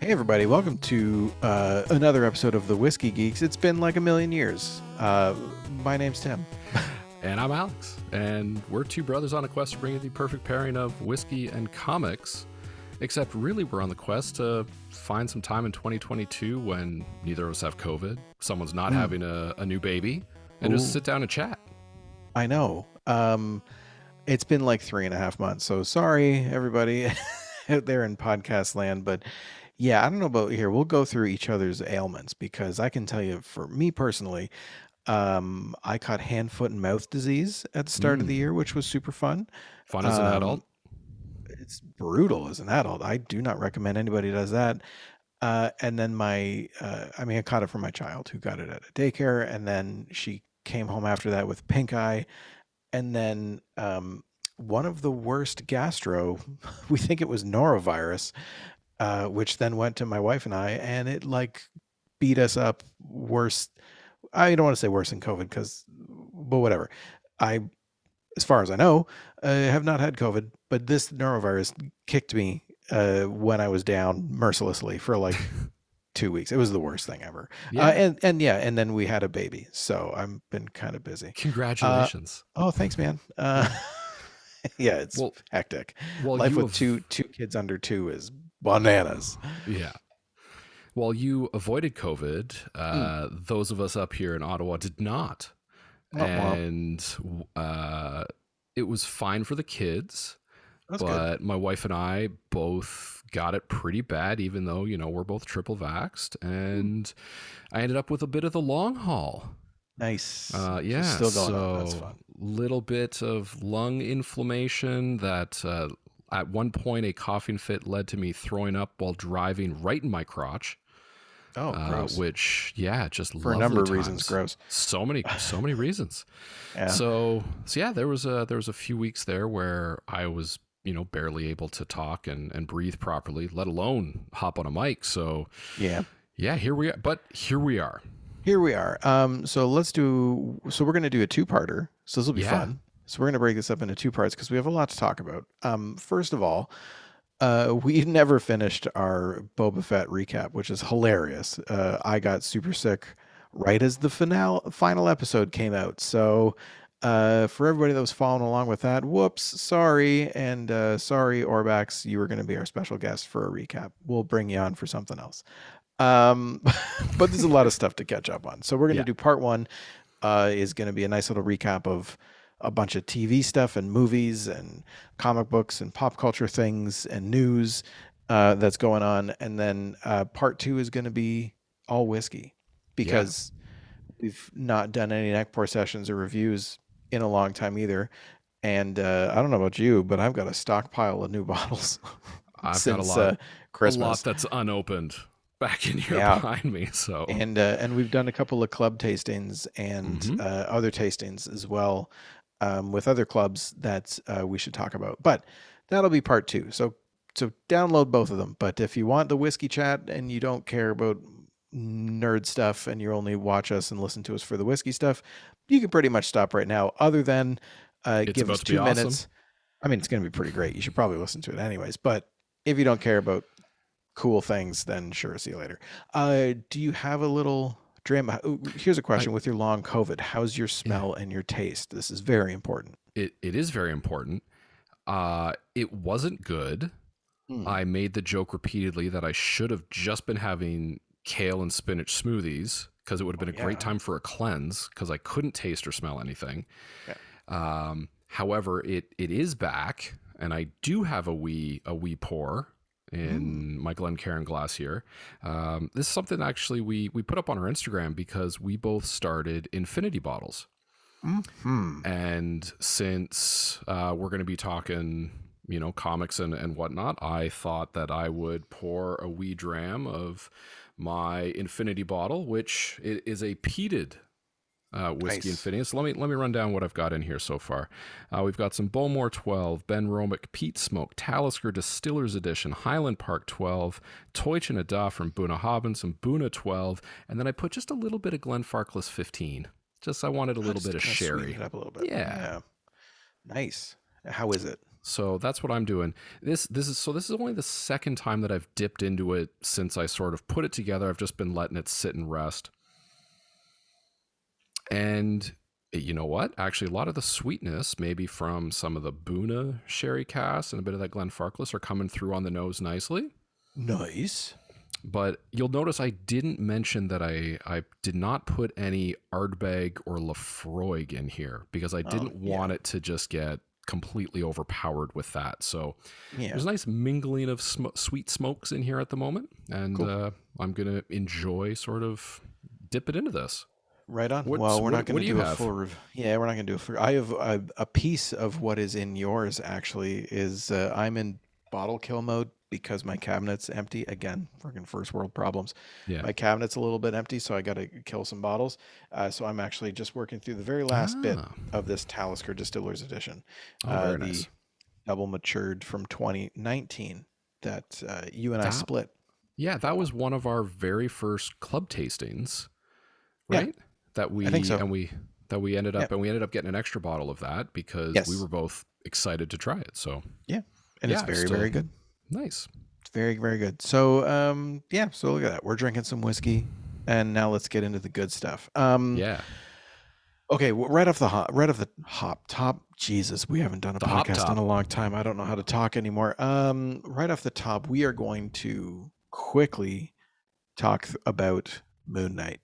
Hey, everybody, welcome to uh, another episode of The Whiskey Geeks. It's been like a million years. Uh, my name's Tim. And I'm Alex, and we're two brothers on a quest to bring you the perfect pairing of whiskey and comics. Except, really, we're on the quest to find some time in 2022 when neither of us have COVID, someone's not having a, a new baby, and Ooh. just sit down and chat. I know. Um, it's been like three and a half months, so sorry, everybody out there in podcast land. But yeah, I don't know about here. We'll go through each other's ailments because I can tell you, for me personally, um, I caught hand, foot, and mouth disease at the start of the Mm. year, which was super fun. Fun as an Um, adult. it's brutal as an adult. I do not recommend anybody does that. Uh, and then my, uh, I mean, I caught it from my child who got it at a daycare, and then she came home after that with pink eye, and then um, one of the worst gastro. We think it was norovirus, uh, which then went to my wife and I, and it like beat us up worse. I don't want to say worse than COVID because, but whatever. I, as far as I know, uh, have not had COVID, but this norovirus kicked me uh, when I was down mercilessly for like two weeks. It was the worst thing ever. Yeah. Uh, and and yeah, and then we had a baby, so I've been kind of busy. Congratulations. Oh, thanks, man. Uh, yeah, it's well, hectic. well, Life with have- two two kids under two is bananas. Yeah. Well, you avoided COVID. Uh, Those of us up here in Ottawa did not. Womp. And uh, it was fine for the kids. That's good. but my wife and I both got it pretty bad, even though, you know, we're both triple vaxxed. And I ended up with a bit of the long haul. Nice. Uh, So yeah. still going so fun. little bit of lung inflammation that uh, at one point a coughing fit led to me throwing up while driving right in my crotch. Oh, uh, which, yeah, just For a number of reasons, gross. So many, so many reasons. Yeah. So, so yeah, there was a there was a few weeks there where I was, you know, barely able to talk and and breathe properly, let alone hop on a mic. So, yeah. yeah, here we are. But here we are. Here we are. Um, so let's do. So we're going to do a two-parter. So this will be Yeah. fun. So we're going to break this up into two parts because we have a lot to talk about. Um, first of all, uh, we never finished our Boba Fett recap, which is hilarious. Uh, I got super sick right as the finale, final episode came out. So uh, for everybody that was following along with that, whoops, sorry, and uh, sorry, Orbax, you were going to be our special guest for a recap. We'll bring you on for something else. Um, but there's a lot of stuff to catch up on. So we're going to Yeah. do part one. Uh, is going to be a nice little recap of a bunch of TV stuff and movies and comic books and pop culture things and news uh, that's going on. And then uh, part two is going to be all whiskey because we've not done any neck pour sessions or reviews in a long time either. And uh, I don't know about you, but I've got a stockpile of new bottles I've since got a lot, uh, a lot Christmas. that's unopened back in here Yeah. behind me. So, and uh, and we've done a couple of club tastings and Mhm. uh, other tastings as well um, with other clubs that uh, we should talk about. But that'll be part two. So so download both of them. But if you want the whiskey chat and you don't care about nerd stuff and you only watch us and listen to us for the whiskey stuff, you can pretty much stop right now. Other than uh, give us two awesome. minutes. I mean, it's going to be pretty great. You should probably listen to it anyways. But if you don't care about cool things, then sure, see you later. Uh, do you have a little Dram? oh, Here's a question: With your long COVID, how's your smell and your taste? This is very important. it, it is very important. Uh, it wasn't good. Hmm. I made the joke repeatedly that I should have just been having kale and spinach smoothies because it would have been Oh, a great time for a cleanse because I couldn't taste or smell anything. Um, however, it it is back, and I do have a wee a wee pour in my Glencairn glass here. Um, this is something actually we we put up on our Instagram because we both started infinity bottles. Hmm. And since uh, we're going to be talking, you know, comics and, and whatnot, I thought that I would pour a wee dram of my Infinity bottle, which is a peated uh, whiskey Nice. Infinity. So let me let me run down what I've got in here so far. Uh, we've got some Bowmore 12, Benromach Peat Smoke, Talisker Distillers Edition, Highland Park 12, Toiteach A Dhà from Bunnahabhain, some Buna 12, and then I put just a little bit of Glenfarclas 15. Just I wanted a little bit of sherry. up a little bit. Yeah. Nice. How is it? So that's what I'm doing. This this is so this is only the second time that I've dipped into it since I sort of put it together. I've just been letting it sit and rest. And you know what? Actually, a lot of the sweetness, maybe from some of the Buna sherry cask and a bit of that Glenfarclas, are coming through on the nose nicely. Nice. But you'll notice I didn't mention that I, I did not put any Ardbeg or Laphroaig in here because I didn't Oh, yeah. want it to just get completely overpowered with that. So Yeah. there's a nice mingling of sm- sweet smokes in here at the moment. And Cool. uh, I'm going to enjoy sort of dip it into this. Right on. What's- well, we're not going to do do, a full rev- Yeah, we're not going to do a full. I have a, a piece of what is in yours. Actually, is uh, I'm in bottle kill mode because my cabinet's empty again. Freaking first world problems. Yeah. My cabinet's a little bit empty, so I got to kill some bottles. Uh, so I'm actually just working through the very last bit Ah. of this Talisker Distillers Edition. Oh, uh, very nice. double matured from 2019 that uh, you and I split. Yeah, that was one of our very first club tastings, Yeah. That we so. and we that we ended up Yep. and we ended up getting an extra bottle of that because Yes. we were both excited to try it. So yeah, And Yeah, it's very, still- very good. nice. It's very, very good. So, um, yeah. So look at that. We're drinking some whiskey, and now let's get into the good stuff. Um, Yeah. Okay. Well, right off the hop, right off the hop top. Jesus, we haven't done a The podcast in a long time. I don't know how to talk anymore. Um, right off the top, we are going to quickly talk th- about Moon Knight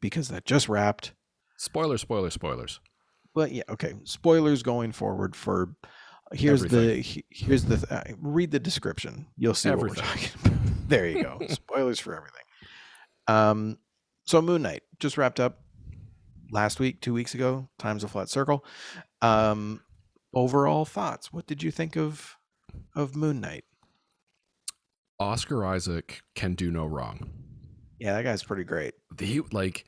because that just wrapped. Spoilers, spoilers, spoilers. But yeah, okay. Spoilers going forward for. Here's the here's the uh, read the description. You'll see what we're talking about. there you go. Spoilers for everything. Um, so Moon Knight just wrapped up last week, two weeks ago. Times a flat circle. Um, overall thoughts. What did you think of of Moon Knight? Oscar Isaac can do no wrong. Yeah, that guy's pretty great. He like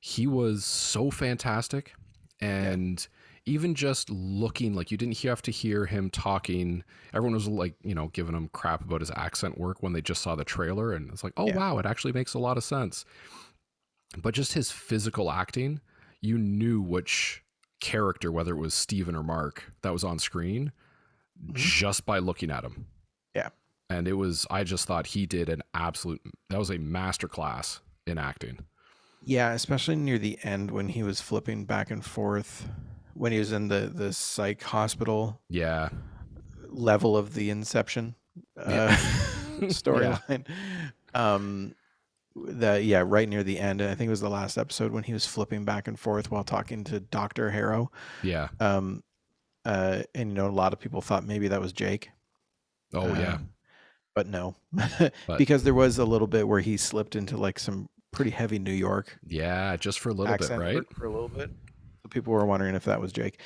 he was so fantastic and even just looking like you didn't have to hear him talking everyone was like you know giving him crap about his accent work when they just saw the trailer and it's like oh Yeah. wow it actually makes a lot of sense but just his physical acting you knew which character whether it was steven or mark that was on screen Mhm. just by looking at him Yeah. And it was i just thought he did an absolute that was a masterclass in acting Yeah, especially near the end when he was flipping back and forth when he was in the the psych hospital yeah level of the Inception Yeah. uh, storyline. Um, the yeah, right near the end, and I think it was the last episode when he was flipping back and forth while talking to Doctor Harrow. yeah Um, uh, and you know, a lot of people thought maybe that was Jake. oh yeah Uh, but no, because there was a little bit where he slipped into like some pretty heavy New York Yeah, just for a little bit, right? for, for a little bit. So people were wondering if that was Jake.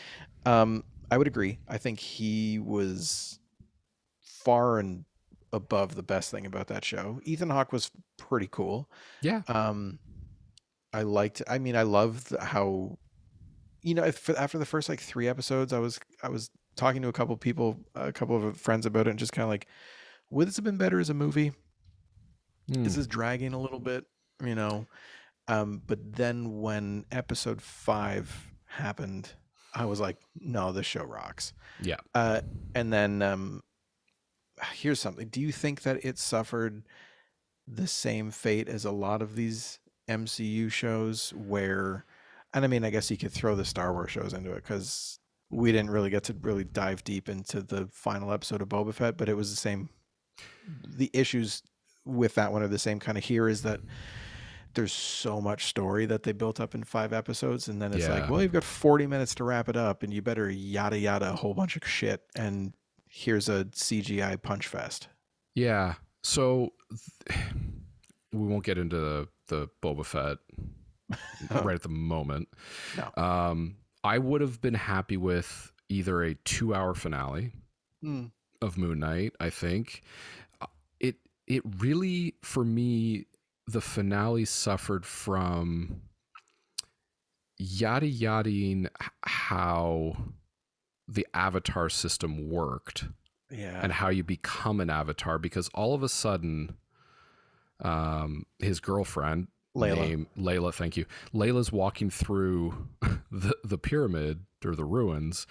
Um, I would agree. I think he was far and above the best thing about that show. Ethan Hawke was pretty cool. Yeah. Um, I liked. I mean, I loved how, you know, if, after the first like three episodes, I was I was talking to a couple people, a couple of friends about it, and just kind of like, would this have been better as a movie? Hmm. this is dragging a little bit, you know. Um, but then when episode five happened, I was like, no, this show rocks. Yeah. Uh, and then um, here's something. Do you think that it suffered the same fate as a lot of these MCU shows where, and I mean, I guess you could throw the Star Wars shows into it because we didn't really get to really dive deep into the final episode of Boba Fett, but it was the same. The issues with that one are the same kind of here is that there's so much story that they built up in five episodes and then it's like well you've got 40 minutes to wrap it up and you better yada yada a whole bunch of shit and here's a cgi punch fest Yeah. So th- we won't get into the, the Boba Fett right at the moment. No. Um, I would have been happy with either a two hour finale Mm, of Moon Knight, I think. It it really for me the finale suffered from yada yadaing h- how the avatar system worked yeah and how you become an avatar because all of a sudden um his girlfriend Layla. name Layla thank you Layla's walking through the the pyramid or the ruins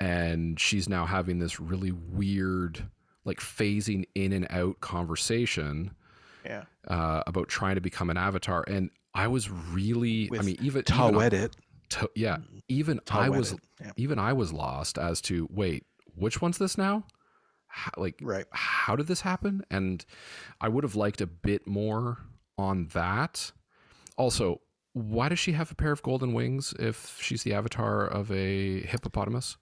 and she's now having this really weird like phasing in and out conversation Yeah. uh, about trying to become an avatar and i was really i mean even, even Taweret. to, yeah even i was Yeah. even i was lost as to wait which one's this now how, like Right. how did this happen and i would have liked a bit more on that also why does she have a pair of golden wings if she's the avatar of a hippopotamus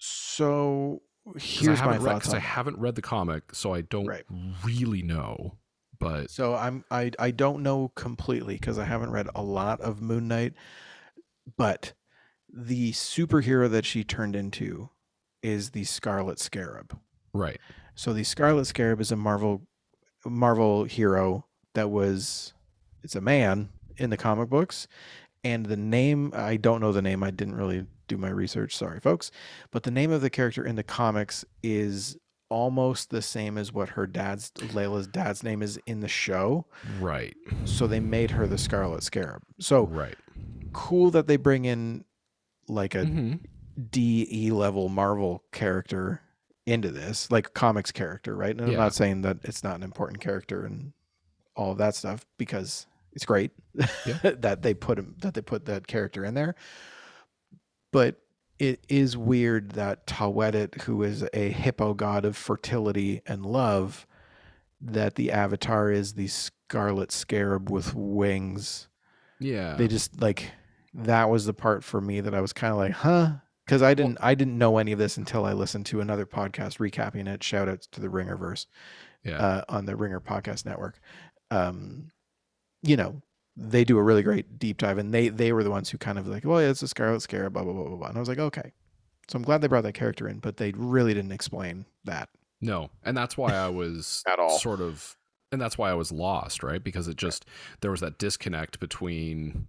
So here's my thoughts 'cause I haven't read the comic, so I don't Right. really know. But So I'm I I don't know completely because I haven't read a lot of Moon Knight, but the superhero that she turned into is the Scarlet Scarab. right, So the Scarlet Scarab is a Marvel Marvel hero that was it's a man in the comic books and the name I don't know the name I didn't really do my research sorry folks but the name of the character in the comics is almost the same as what her dad's Layla's dad's name is in the show right, so they made her the Scarlet Scarab so right. cool that they bring in like a hmm DE level Marvel character into this, like comics character, right? And I'm not saying that it's not an important character and all of that stuff because it's great Yeah. that they put him that they put that character in there. But it is weird that Taweret, who is a hippo god of fertility and love, that the avatar is the scarlet scarab with wings Yeah, they just like that was the part for me that I was kind of like, huh? Because I didn't I didn't know any of this until I listened to another podcast recapping it. Shout outs to the Ringerverse yeah, uh, on the Ringer Podcast Network. Um, you know, they do a really great deep dive, and they they were the ones who kind of like, well, yeah, it's a Scarlet Scarab, blah blah blah blah blah. And I was like, okay. So I'm glad they brought that character in, but they really didn't explain that. no, and that's why I was At all. sort of, and that's why I was lost, right? Because it just there was that disconnect between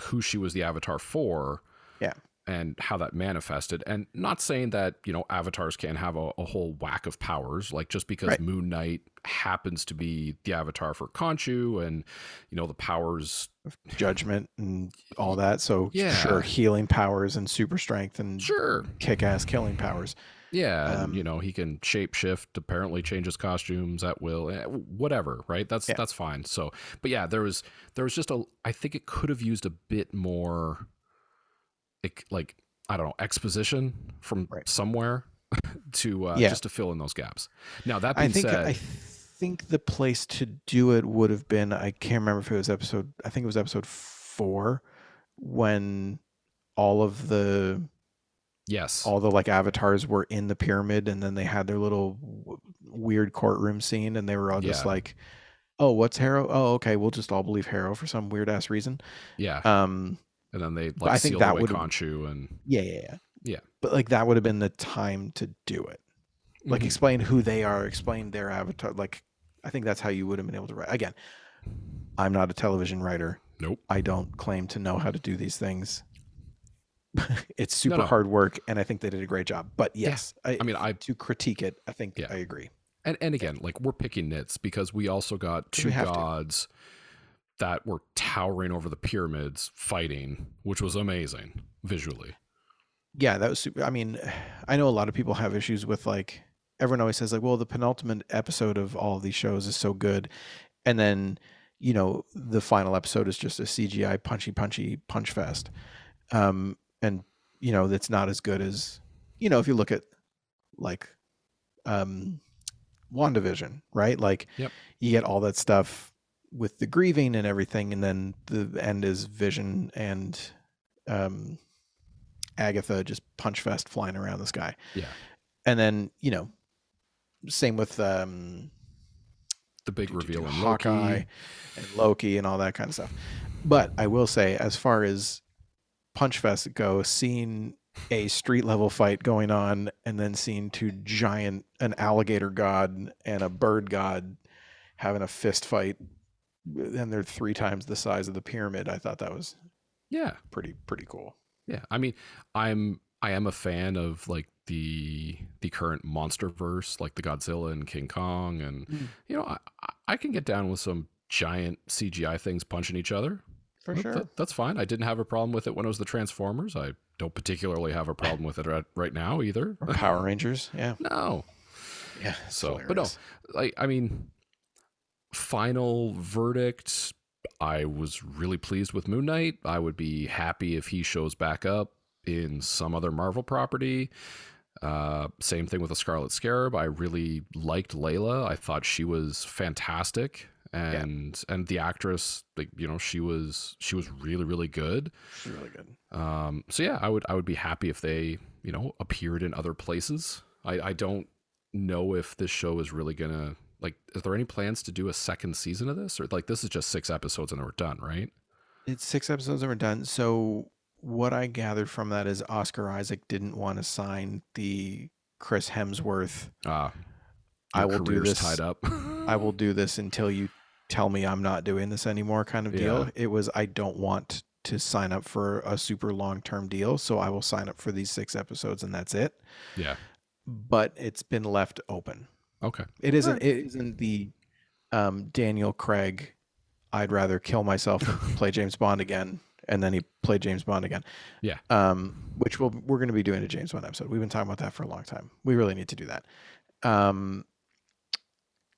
who she was the avatar for, Yeah. And how that manifested. And not saying that you know avatars can't have a, a whole whack of powers, like just because Right. Moon Knight happens to be the avatar for Khonshu, and you know the powers of Judgment and all that. So Yeah. sure, healing powers and super strength and Sure. kick ass killing powers. Yeah, and, Um, you know he can shapeshift. Apparently, changes costumes at will. eh, Whatever, right? That's Yeah. that's fine. So, but yeah, there was there was just a. I think it could have used a bit more, like, like I don't know, exposition from Right. somewhere to uh, Yeah. just to fill in those gaps. Now that I being think said, I think the place to do it would have been I can't remember if it was episode I think it was episode four when all of the yes, all the like avatars were in the pyramid and then they had their little w- weird courtroom scene and they were all just Yeah. like oh what's Harrow oh okay we'll just all believe Harrow for some weird ass reason yeah, um and then they like I think that away would've- Khonshu and yeah yeah yeah Yeah. but like that would have been the time to do it like Mhm. explain who they are explain their avatar like i think that's how you would have been able to write again i'm not a television writer nope. i don't claim to know how to do these things it's super no. hard work and i think they did a great job but Yeah. yes I, I mean, I to critique it i think Yeah. i agree And and again, like we're picking nits because we also got two gods. to. That were towering over the pyramids fighting, which was amazing visually. yeah that was super i mean i know a lot of people have issues with like everyone always says like well the penultimate episode of all of these shows is so good and then you know the final episode is just a cgi punchy punchy punch fest um and you know that's not as good as you know if you look at like um wandavision right like Yep. you get all that stuff with the grieving and everything and then the end is vision and um agatha just punch fest flying around the sky Yeah. and then you know same with um The big reveal in Hawkeye Loki. and Loki and all that kind of stuff. But I will say, as far as Punch Fest go, seeing a street level fight going on and then seeing two giant, an alligator god and a bird god having a fist fight, and they're three times the size of the pyramid. I thought that was Yeah. pretty pretty cool. Yeah. I mean, I'm I am a fan of like the the current monster verse, like the Godzilla and King Kong and Mm. you know, I I- I can get down with some giant CGI things punching each other. For Well, sure. that- that's fine. I didn't have a problem with it when it was the Transformers. I don't particularly have a problem with it right, right now either. Or Power Rangers. Yeah. no. Yeah. So, but no, like I mean, final verdict. I was really pleased with Moon Knight. I would be happy if he shows back up in some other Marvel property. Uh, same thing with the Scarlet Scarab. I really liked Layla. I thought she was fantastic, and and the actress, like you know, she was she was really really good. She's really good. Um, so yeah, I would I would be happy if they you know appeared in other places. I I don't know if this show is really gonna like. Is there any plans to do a second season of this, or like this is just six episodes and then we're done, right? It's six episodes and we're done. So what I gathered from that is Oscar Isaac didn't want to sign the Chris Hemsworth. Ah, I will do this. tied up. I will do this until you tell me I'm not doing this anymore kind of deal. Yeah. It was I don't want to sign up for a super long term deal, so I will sign up for these six episodes and that's it. yeah. But it's been left open. Okay. It isn't Alright. it isn't the um, Daniel Craig I'd rather kill myself than play James Bond again and then he played James Bond again. Yeah. Um which we'll, we're going to be doing a James Bond episode. We've been talking about that for a long time. We really need to do that. Um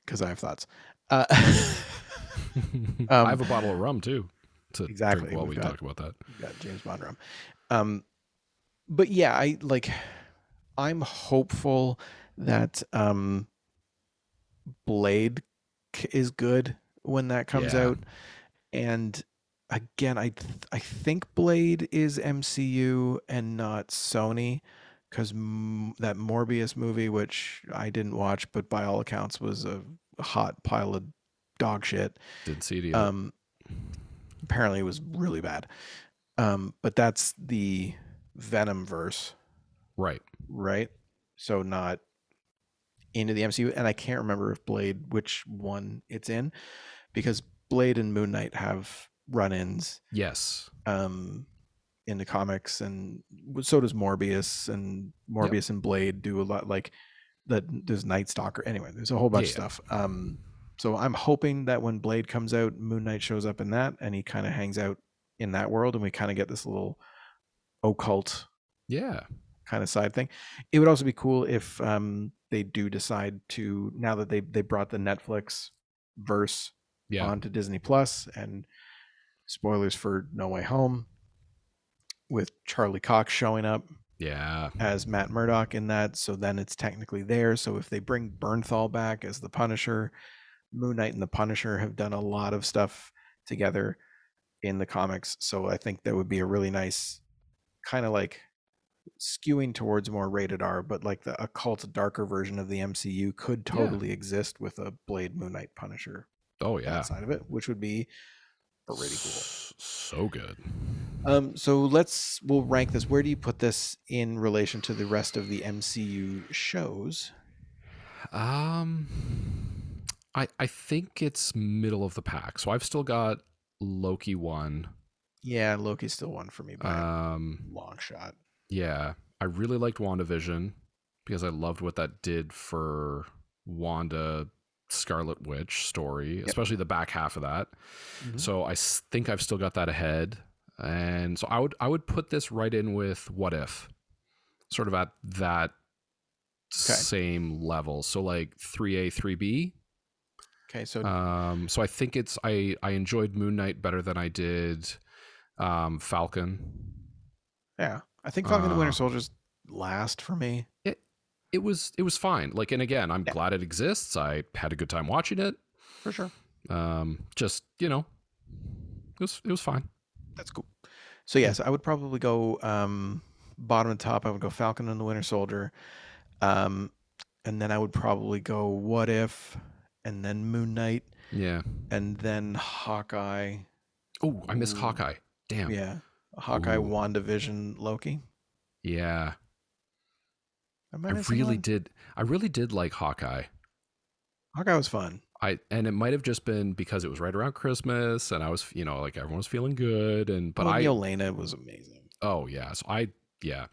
cuz I have thoughts. Uh I have a bottle of rum too. To Um, Exactly, Drink while we've we got- talked about that. you got James Bond rum. Um, but yeah, I like. I'm hopeful that um, Blade is good when that comes Yeah. out, and again, I th- I think Blade is MCU and not Sony, because m- that Morbius movie, which I didn't watch, but by all accounts was a hot pile of dog shit. Didn't see it um apparently it was really bad. Um but that's the venom verse right. right? So not into the mcu and i can't remember if blade which one it's in because blade and moon knight have run-ins Yes. um in the comics and so does morbius and morbius and blade do a lot like that there's night stalker anyway there's a whole bunch Yeah. of stuff um so i'm hoping that when blade comes out moon knight shows up in that and he kind of hangs out in that world and we kind of get this little occult Yeah. Kind of side thing it would also be cool if um they do decide to now that they they brought the netflix verse Yeah. onto Disney Plus, and spoilers for No Way Home, with Charlie Cox showing up yeah. as Matt Murdock in that. So then it's technically there. So if they bring Bernthal back as the Punisher, Moon Knight and the Punisher have done a lot of stuff together in the comics. So I think that would be a really nice kind of like skewing towards more rated R, but like the occult darker version of the MCU could Yeah. totally exist with a Blade Moon Knight Punisher Oh yeah. side of it, which would be pretty cool. So good. Um, so let's we'll rank this. Where do you put this in relation to the rest of the MCU shows? Um, I I think it's middle of the pack. So I've still got Loki one. Yeah, Loki's still one for me by Um, long shot. Yeah, I really liked WandaVision because I loved what that did for Wanda Scarlet Witch story, especially the back half of that. Mhm. So I think I've still got that ahead, and so I would I would put this right in with What If, sort of at that same level. So like three A three B. Okay, so Um, so I think it's I I enjoyed Moon Knight better than I did um, Falcon. yeah, I think Falcon and the Winter uh, Soldier's last for me. It it was it was fine. Like, and again, I'm Yeah. glad it exists. I had a good time watching it. For sure. Um, just you know, it was it was fine. That's cool. So yes, I would probably go um bottom and top, I would go Falcon and the Winter Soldier. Um and then I would probably go What If and then Moon Knight Yeah. and then Hawkeye. Oh, I missed Hawkeye. Damn. Yeah. Hawkeye, Ooh. WandaVision, Loki. Yeah. I missing really did. I really did like Hawkeye. Hawkeye was fun. I and it might have just been because it was right around Christmas and I was, you know, like everyone was feeling good and but Well, I Yelena was amazing. Oh yeah. So I yeah.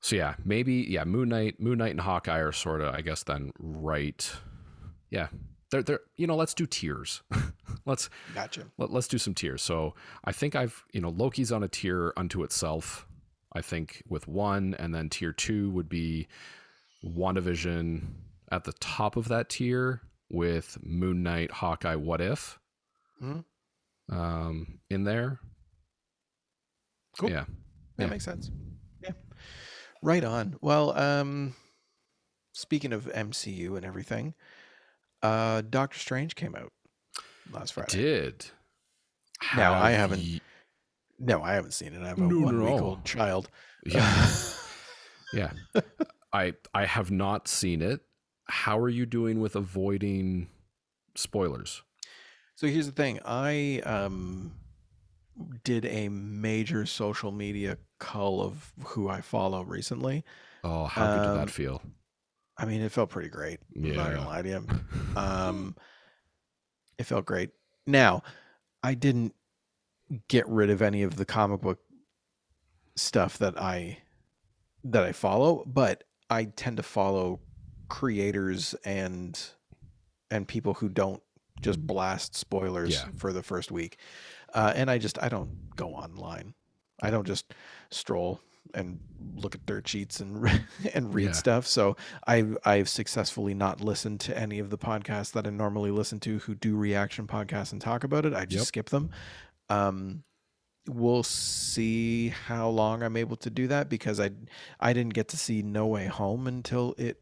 So yeah, maybe yeah, Moon Knight, Moon Knight and Hawkeye are sort of I guess then right. Yeah. They're they're you know let's do tiers. let's Gotcha. let, let's do some tiers. So I think I've you know Loki's on a tier unto itself. I think with one, and then tier two would be WandaVision at the top of that tier with Moon Knight, Hawkeye, What If Mhm. um, in there. Cool. Yeah. That Yeah. makes sense. Yeah. Right on. Well, um, speaking of MCU and everything, uh, Doctor Strange came out last Friday. Did. Now, I Have haven't- ye- No, I haven't seen it. I have a No, one week old child. Yeah. yeah. I I have not seen it. How are you doing with avoiding spoilers? So here's the thing. I um did a major social media cull of who I follow recently. Oh, how good did Um, that feel? I mean, it felt pretty great. I'm not gonna lie to you. Um, it felt great. Now, I didn't get rid of any of the comic book stuff that I that I follow, but I tend to follow creators and and people who don't just blast spoilers Yeah. for the first week. Uh, and I just I don't go online. I don't just stroll and look at dirt sheets and and read Yeah. stuff. So I've I've successfully not listened to any of the podcasts that I normally listen to who do reaction podcasts and talk about it. I just Yep. skip them. Um, we'll see how long I'm able to do that because I I didn't get to see No Way Home until it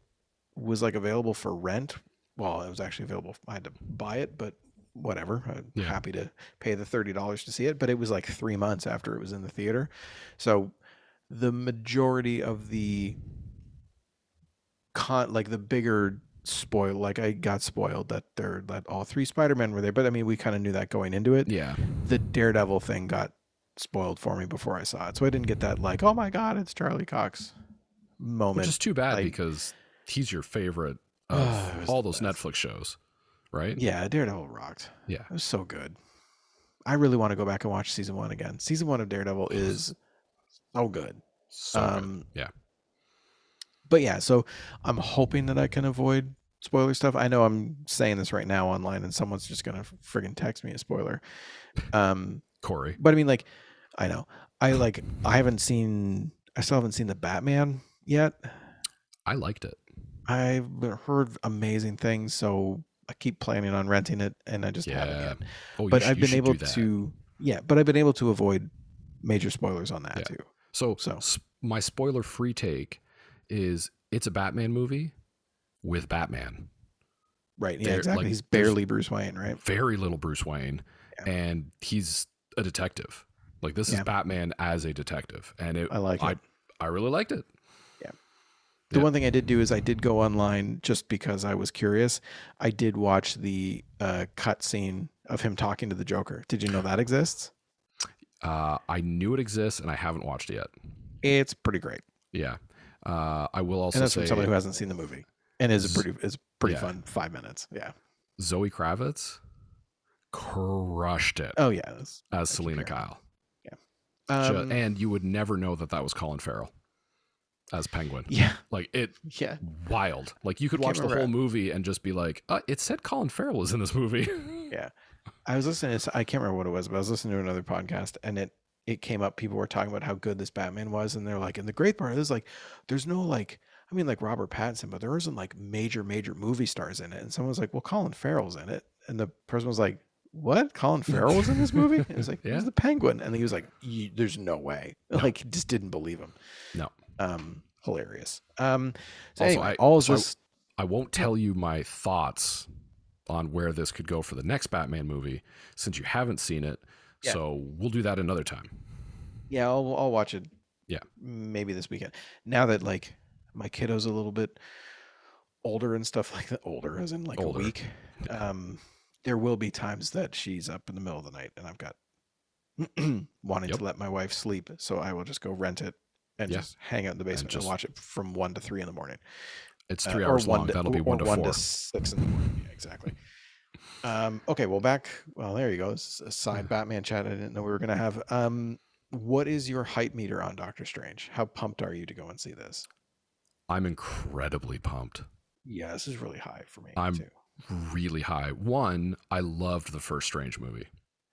was like available for rent. Well, it was actually available. I had to buy it, but whatever. I'm Yeah. happy to pay the thirty dollars to see it. But it was like three months after it was in the theater, so the majority of the con like the bigger spoil like I got spoiled that there that all three Spider-Men were there. But I mean we kind of knew that going into it Yeah. the Daredevil thing got spoiled for me before I saw it. So I didn't get that like, oh my god, it's Charlie Cox moment. Which is too bad like- because he's your favorite of all those best. Netflix shows, right? yeah, Daredevil rocked. Yeah. It was so good. I really want to go back and watch season one again. Season one of Daredevil is so good. So good. um Yeah. But yeah, so I'm hoping that I can avoid spoiler stuff. I know I'm saying this right now online and someone's just gonna friggin' text me a spoiler. Um Corey. But I mean, like, I know. I like. I haven't seen. I still haven't seen the Batman yet. I liked it. I've heard amazing things, so I keep planning on renting it, and I just haven't Yeah. yet. Oh, But should- I've been able to. Yeah, but I've been able to avoid major spoilers on that Yeah. too. So, So. my spoiler free take is it's a Batman movie with Batman. Right. Yeah. There- exactly. like, He's barely Bruce Wayne, right? Very little Bruce Wayne, Yeah. and he's a detective. Like this is Batman as a detective, and it, I like I, it. I really liked it. Yeah. The Yeah. one thing I did do is I did go online just because I was curious. I did watch the uh, cut scene of him talking to the Joker. Did you know that exists? Uh, I knew it exists, and I haven't watched it yet. It's pretty great. Yeah, uh, I will also and that's say from somebody who hasn't seen the movie and is pretty is pretty yeah. fun five minutes yeah Zoe Kravitz crushed it oh yeah that's, as you Selina for- Kyle. Ju- um, and you would never know that that was Colin Farrell as Penguin. yeah Like it yeah wild. Like you could watch the whole movie and just be like, uh, it said Colin Farrell was in this movie. i was listening to i can't remember what it was but i was listening to another podcast and it it came up people were talking about how good this batman was and they're like and the great part is like there's no like i mean like robert pattinson but there isn't like major major movie stars in it. And someone was like well colin farrell's in it. And the person was like what? Colin farrell was in this movie? And it was like Yeah. he's the penguin. And he was like "Ye- there's no way. No. like just didn't believe him. No. um hilarious. Um so Also, anyway, I- all so this I won't tell you my thoughts on where this could go for the next Batman movie since you haven't seen it. Yeah. So we'll do that another time. Yeah, I'll I'll watch it. Yeah. maybe this weekend. Now that like my kiddo's a little bit older and stuff like that, older as in like Older. a week. Um, there will be times that she's up in the middle of the night and I've got wanting Yep. to let my wife sleep, so I will just go rent it and Yeah. just hang out in the basement and, just- watch it from one to three in the morning. It's Uh, three or hours long. to- That'll be one to one four. to six in the morning. Yeah, exactly. Um, okay, well, back. Well, there you go. This is a side Batman chat. I didn't know we were gonna have. Um, what is your hype meter on Doctor Strange? How pumped are you to go and see this? I'm incredibly pumped. Yeah, this is really high for me I'm- too. really high. One, I loved the first Strange movie.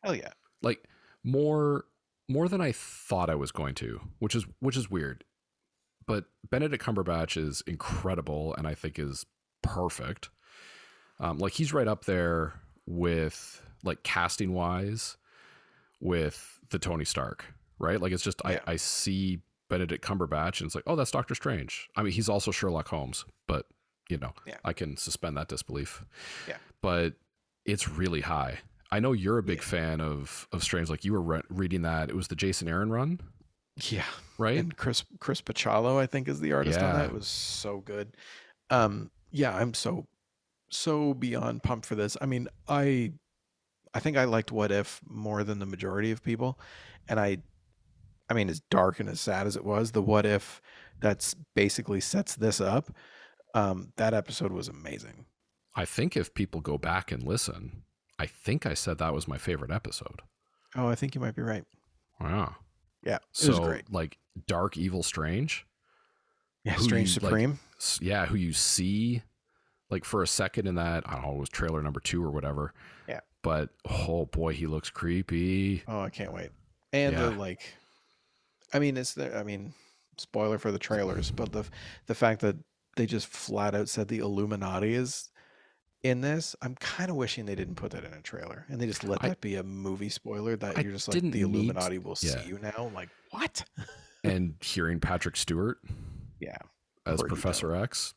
Hell yeah. Like more more than I thought I was going to, which is which is weird. But Benedict Cumberbatch is incredible and I think is perfect. Um, like he's right up there with like casting wise with the Tony Stark, right? Like it's just Yeah. I, I see Benedict Cumberbatch and it's like, oh, that's Doctor Strange. I mean, he's also Sherlock Holmes, but you know, Yeah. I can suspend that disbelief. Yeah. But it's really high. I know you're a big Yeah. fan of of Strange. Like you were re- reading that. It was the Jason Aaron run, Yeah. right? And Chris Chris Bachalo, I think, is the artist on that. It was so good. Um, yeah, I'm so so beyond pumped for this. I mean, I I think I liked What If more than the majority of people. And I I mean, as dark and as sad as it was, the What If that's basically sets this up. Um, that episode was amazing. I think if people go back and listen, I think I said that was my favorite episode. Oh, I think you might be right. Wow. Yeah, So great. like dark, evil, strange. Yeah, Strange you, like, Supreme. s- yeah, who you see like for a second in that, I don't know, it was trailer number two or whatever. Yeah. But oh boy, he looks creepy. Oh, I can't wait. And the like I mean, it's the I mean, spoiler for the trailers, but the the fact that they just flat out said the Illuminati is in this, I'm kind of wishing they didn't put that in a trailer and they just let I- that be a movie spoiler that I you're just like the Illuminati will yeah. see you now. I'm like, what? and hearing Patrick Stewart Yeah. as Professor X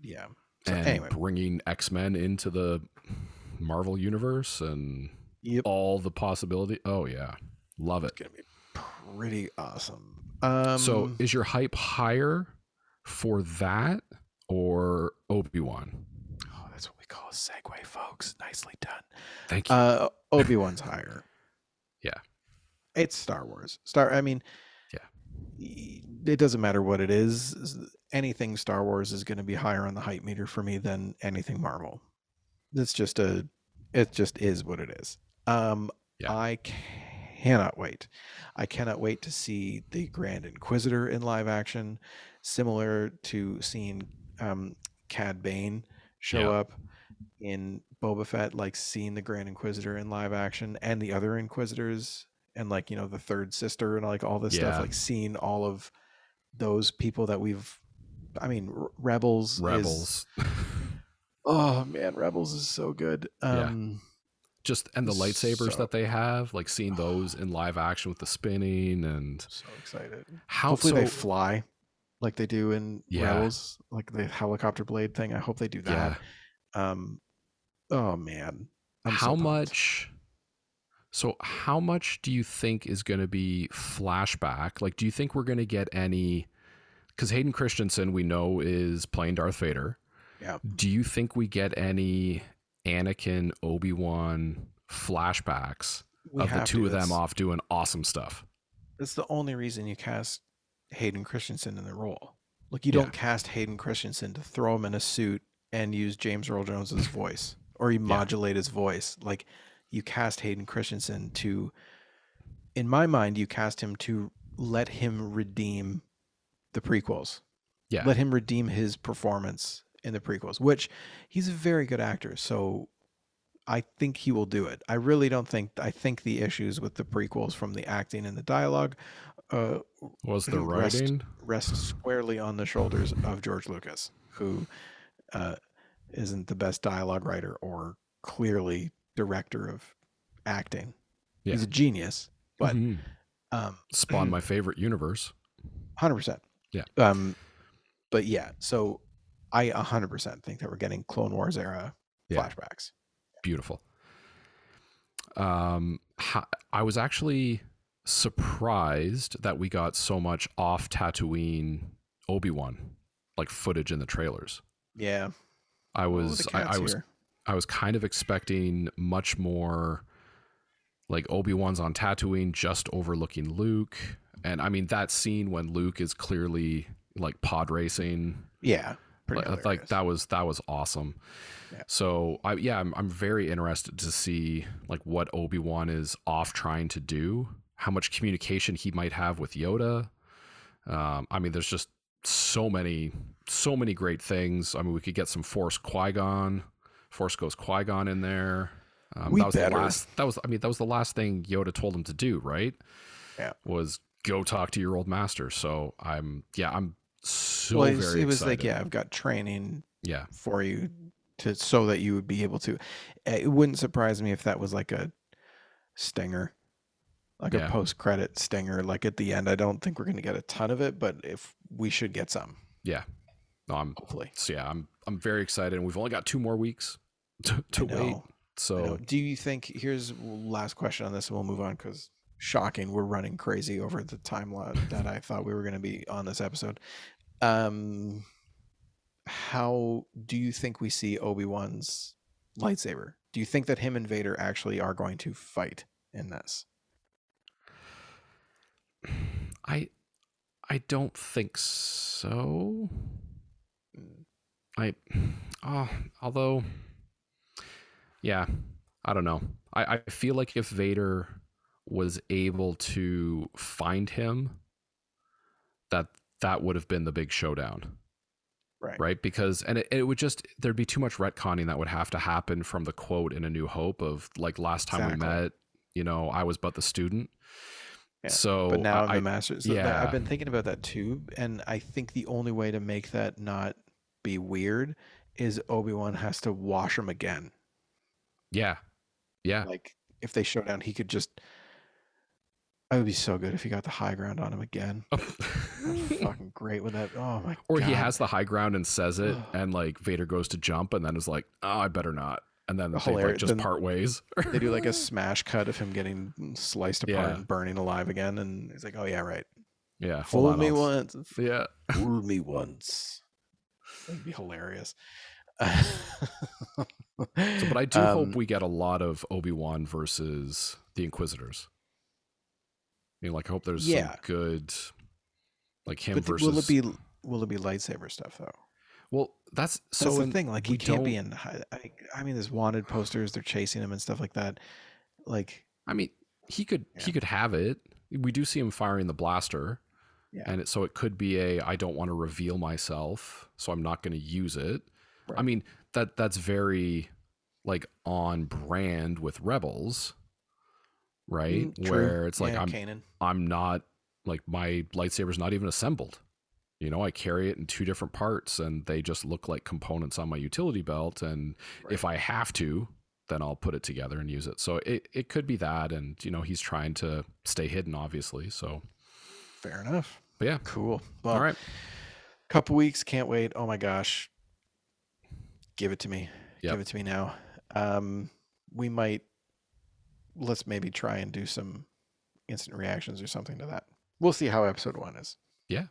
Yeah. So and anyway, bringing X Men into the Marvel universe and yep, all the possibility. Oh yeah, love it. it's gonna be pretty awesome. Um so is your hype higher for that or Obi Wan? That's what we call a segue, folks. Nicely done. Thank you. Uh, Obi Wan's higher. Yeah. it's Star Wars. Star. I mean, Yeah. It doesn't matter what it is. Anything Star Wars is going to be higher on the hype meter for me than anything Marvel. It's just a. It just is what it is. Um, Yeah. I cannot wait. I cannot wait to see the Grand Inquisitor in live action, similar to seeing um, Cad Bane show Yeah. up in Boba Fett, like seeing the Grand Inquisitor in live action and the other Inquisitors and like you know the third sister and like all this Yeah. stuff, like seeing all of those people that we've. I mean, R- Rebels. is- Rebels. oh man, Rebels is so good. Yeah. Um, Just and the lightsabers So- that they have, like seeing those in live action with the spinning and so excited. how Hopefully so, they fly like they do in Yeah. Rebels, like the helicopter blade thing. I hope they do yeah. Um, oh man, I'm how pumped. much so how much do you think is going to be flashback like do you think we're going to get any because hayden christensen we know is playing darth vader Yeah. do you think we get any anakin obi-wan flashbacks We of the two to. of them That's- off doing awesome stuff That's the only reason you cast Hayden Christensen in the role. Like you Yeah. don't cast Hayden Christensen to throw him in a suit and use James Earl Jones's voice or you modulate his voice. Like you cast Hayden Christensen to in my mind you cast him to let him redeem the prequels. yeah Let him redeem his performance in the prequels, which he's a very good actor. So I think he will do it. I really don't think I think the issues with the prequels from the acting and the dialogue uh, was the rest- writing rest squarely on the shoulders of George Lucas, who uh, isn't the best dialogue writer or clearly director of acting. Yeah. He's a genius, but Mhm. um, spawned my favorite universe hundred percent. Yeah. Um, but yeah, so I hundred percent think that we're getting Clone Wars era Yeah. flashbacks. beautiful. Um, I was actually surprised that we got so much off Tatooine Obi Wan, like footage in the trailers. Yeah, I was, I, I was. I was kind of expecting much more. Like Obi Wan's on Tatooine, just overlooking Luke, and I mean that scene when Luke is clearly like pod racing yeah, pretty like, like that was that was awesome Yeah. so i yeah I'm, I'm very interested to see like what obi-wan is off trying to do how much communication he might have with yoda um, i mean there's just so many so many great things i mean we could get some force qui-gon Force Ghost Qui Gon in there. Um, We that was better. the last. That was. I mean, that was the last thing Yoda told him to do. Right. Yeah. Was go talk to your old master. So I'm. Yeah. I'm so well, very. it was like, yeah, I've got training Yeah. for you to so that you would be able to. It wouldn't surprise me if that was like a stinger, like Yeah. a post credit stinger. Like at the end, I don't think we're going to get a ton of it, but if we should get some, Yeah. No, I'm. hopefully. So yeah, I'm. I'm very excited, and we've only got two more weeks to, to wait. So Do you think? Here's last question on this, and we'll move on because shocking, we're running crazy over the time lot that I thought we were going to be on this episode. Um, how do you think we see Obi Wan's lightsaber? Do you think that him and Vader actually are going to fight in this? I. I don't think so. I, oh, although, yeah, I don't know. I, I feel like if Vader was able to find him, that that would have been the big showdown, Right. right? Because and it, it would just there'd be too much retconning that would have to happen from the quote in A New Hope of like last time Exactly. we met, you know, I was but the student. Yeah, So, But now I, I'm the master. So that- yeah. I've been thinking about that too, and I think the only way to make that not be weird is Obi Wan has to wash him again. yeah, yeah, Like if they show down, he could just. I would be so good if he got the high ground on him again. That'd fucking great with that. Oh my Or god. he has the high ground and says it, and like Vader goes to jump, and then is like, "Oh, I better not," and then they like Hilarious. just Then- part ways. They do like a smash cut of him getting sliced apart Yeah. and burning alive again, and he's like, "Oh yeah, right. yeah, hold Fool on, me I'll- once, Yeah, fool me once." That'd be hilarious. so, but I do Um, hope we get a lot of Obi Wan versus the Inquisitors. I mean, like, I hope there's Yeah. some good, like him But versus. will it be will it be lightsaber stuff though? Well, that's so. That's the in- thing. Like he can't be in. I, I mean, there's wanted posters. They're chasing him and stuff like that. Like I mean, he could Yeah. he could have it. We do see him firing the blaster, Yeah. and it, so it could be a I don't want to reveal myself, so I'm not going to use it. I mean that that's very like on brand with Rebels, right? mm. Where it's like Yeah, I'm Kanan. I'm not like my lightsaber's not even assembled. You know, I carry it in two different parts and they just look like components on my utility belt. And if I have to, then I'll put it together and use it. So it, it could be that. And, you know, he's trying to stay hidden, obviously. So, Fair enough. but yeah. Cool. Well, All right. couple weeks. Can't wait. Oh my gosh. Give it to me. Yep. Give it to me now. Um, we might. Let's maybe try and do some instant reactions or something to that. We'll see how episode one is. Yeah.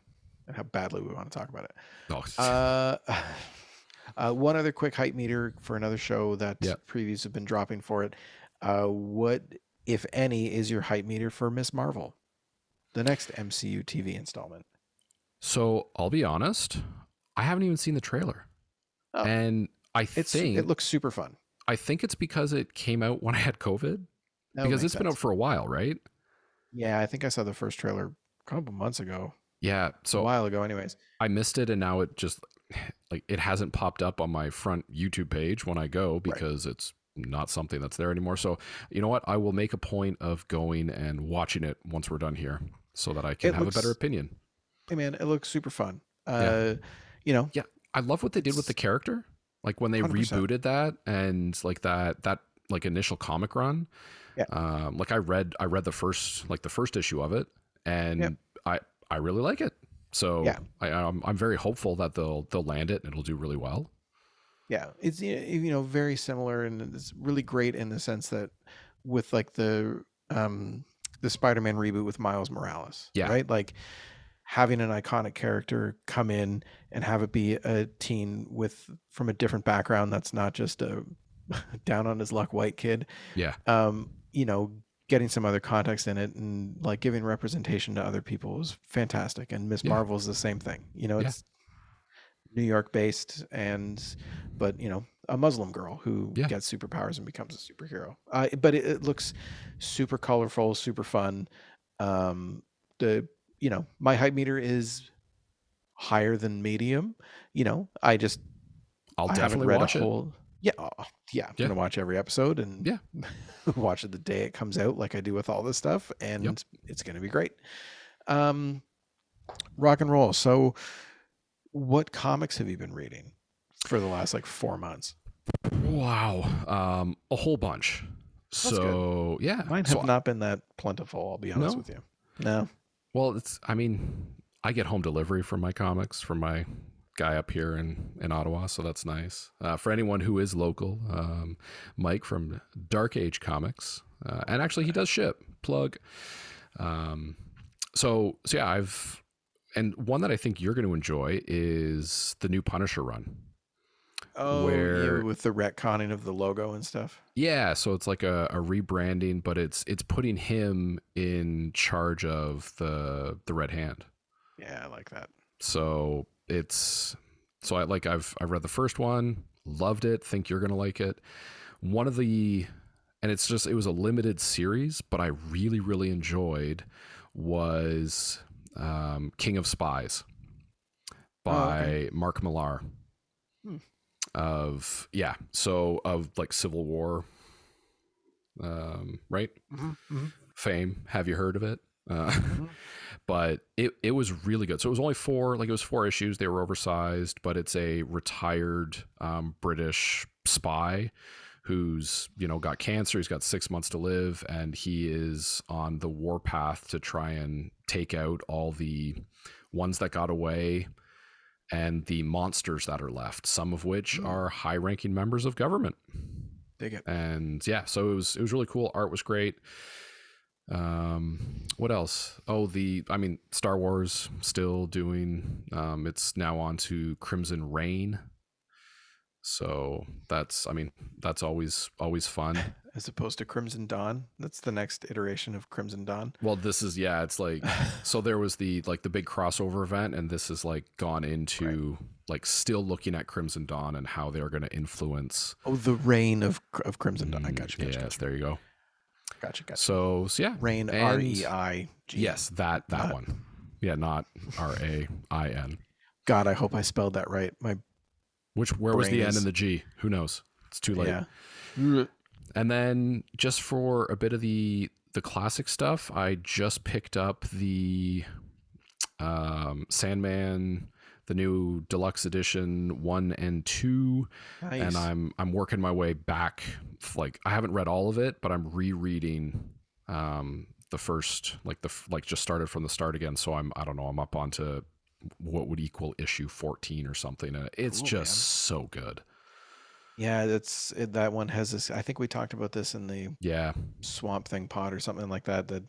And how badly we want to talk about it. Oh, Uh, uh, one other quick hype meter for another show that Yep. previews have been dropping for it. Uh, what, if any, is your hype meter for Ms Marvel, the next MCU TV installment? so I'll be honest. I haven't even seen the trailer. Oh. And I It's think it looks super fun. I think it's because it came out when I had COVID. That because it's been out for a while, right? Yeah, I think I saw the first trailer a couple months ago, Yeah. So a while ago, anyways. I missed it and now it just like it hasn't popped up on my front YouTube page when I go because it's not something that's there anymore. So, you know what? I will make a point of going and watching it once we're done here so that I can It have looks- a better opinion. Hey man, it looks super fun. Uh, you know, yeah, I love what they did with the character. Like when they 100%. rebooted that and like that that like initial comic run. Yeah. Um like I read I read the first like the first issue of it and Yep. I I really like it. So Yeah. I I'm, I'm very hopeful that they'll they'll land it and it'll do really well. yeah, it's you know very similar and it's really great in the sense that with like the um the Spider-Man reboot with Miles Morales, Yeah. right? Like having an iconic character come in and have it be a teen with from a different background that's not just a down on his luck white kid Yeah. um, you know, getting some other context in it and like giving representation to other people was fantastic. And Miss Yeah. Marvel is the same thing. You know, Yeah. it's New York based and but you know, a Muslim girl who Yeah. gets superpowers and becomes a superhero. Uh, but it, it looks super colorful, super fun. Um, the you know, my hype meter is higher than medium. You know, I just I'll I haven't definitely read watch a it. Yeah, oh, yeah. I'm Yeah. gonna watch every episode and Yeah. watch it the day it comes out, like I do with all this stuff, and it's gonna be great. Um, rock and roll. So, what comics have you been reading for the last like four months? Wow, um, a whole bunch. good. So yeah, Mine so have not been that plentiful. I'll be honest No? with you. No. Well, it's I mean, I get home delivery from my comics from my guy up here in in Ottawa, so that's nice. Uh, for anyone who is local, um, Mike from Dark Age Comics, uh, and actually he does ship. Plug. Um, so so yeah, I've and one that I think you're going to enjoy is the new Punisher run. Oh, Where- yeah, with the retconning of the logo and stuff. Yeah, so it's like a, a rebranding, but it's it's putting him in charge of the the Red Hand. Yeah, I like that. So it's so I like I've I read the first one, loved it, think you're gonna like it. One of the and it's just it was a limited series, but I really really enjoyed was um, King of Spies by okay. Mark Millar. Hmm. Of yeah, so of like Civil War, um, right? fame. Have you heard of it? Uh, Mhm. but it it was really good. So it was only four, like it was four issues. They were oversized, but it's a retired um, British spy who's you know got cancer. He's got six months to live, and he is on the warpath to try and take out all the ones that got away and the monsters that are left. Some of which Mm. are high-ranking members of government Dig it. and yeah so it was it was really cool art was great um what else oh the i mean star wars still doing um it's now on to crimson reign so that's i mean that's always always fun As opposed to Crimson Dawn. That's the next iteration of Crimson Dawn. well this is yeah it's like so there was the like the big crossover event and this is like gone into like still looking at crimson dawn and how they're going to influence Oh, the reign of of Crimson Dawn. I got you. Gotcha. yes there you go Gotcha. Gotcha. so, so yeah Rain R E I G. Yes, that that Not- one. Yeah, not R A I N. God, I hope I spelled that right. My Which where was the N and the G? Who knows? It's too late. yeah. And then just for a bit of the the classic stuff, I just picked up the um, Sandman, the new deluxe edition one and two, Nice. and I'm I'm working my way back. Like I haven't read all of it, but I'm rereading um, the first, like the like just started from the start again. So I'm I don't know. I'm up onto what would equal issue 14 or something, and it's Cool, just man. so good. yeah, that's it, that one has this. I think we talked about this in the Yeah, Swamp Thing pod or something like that. That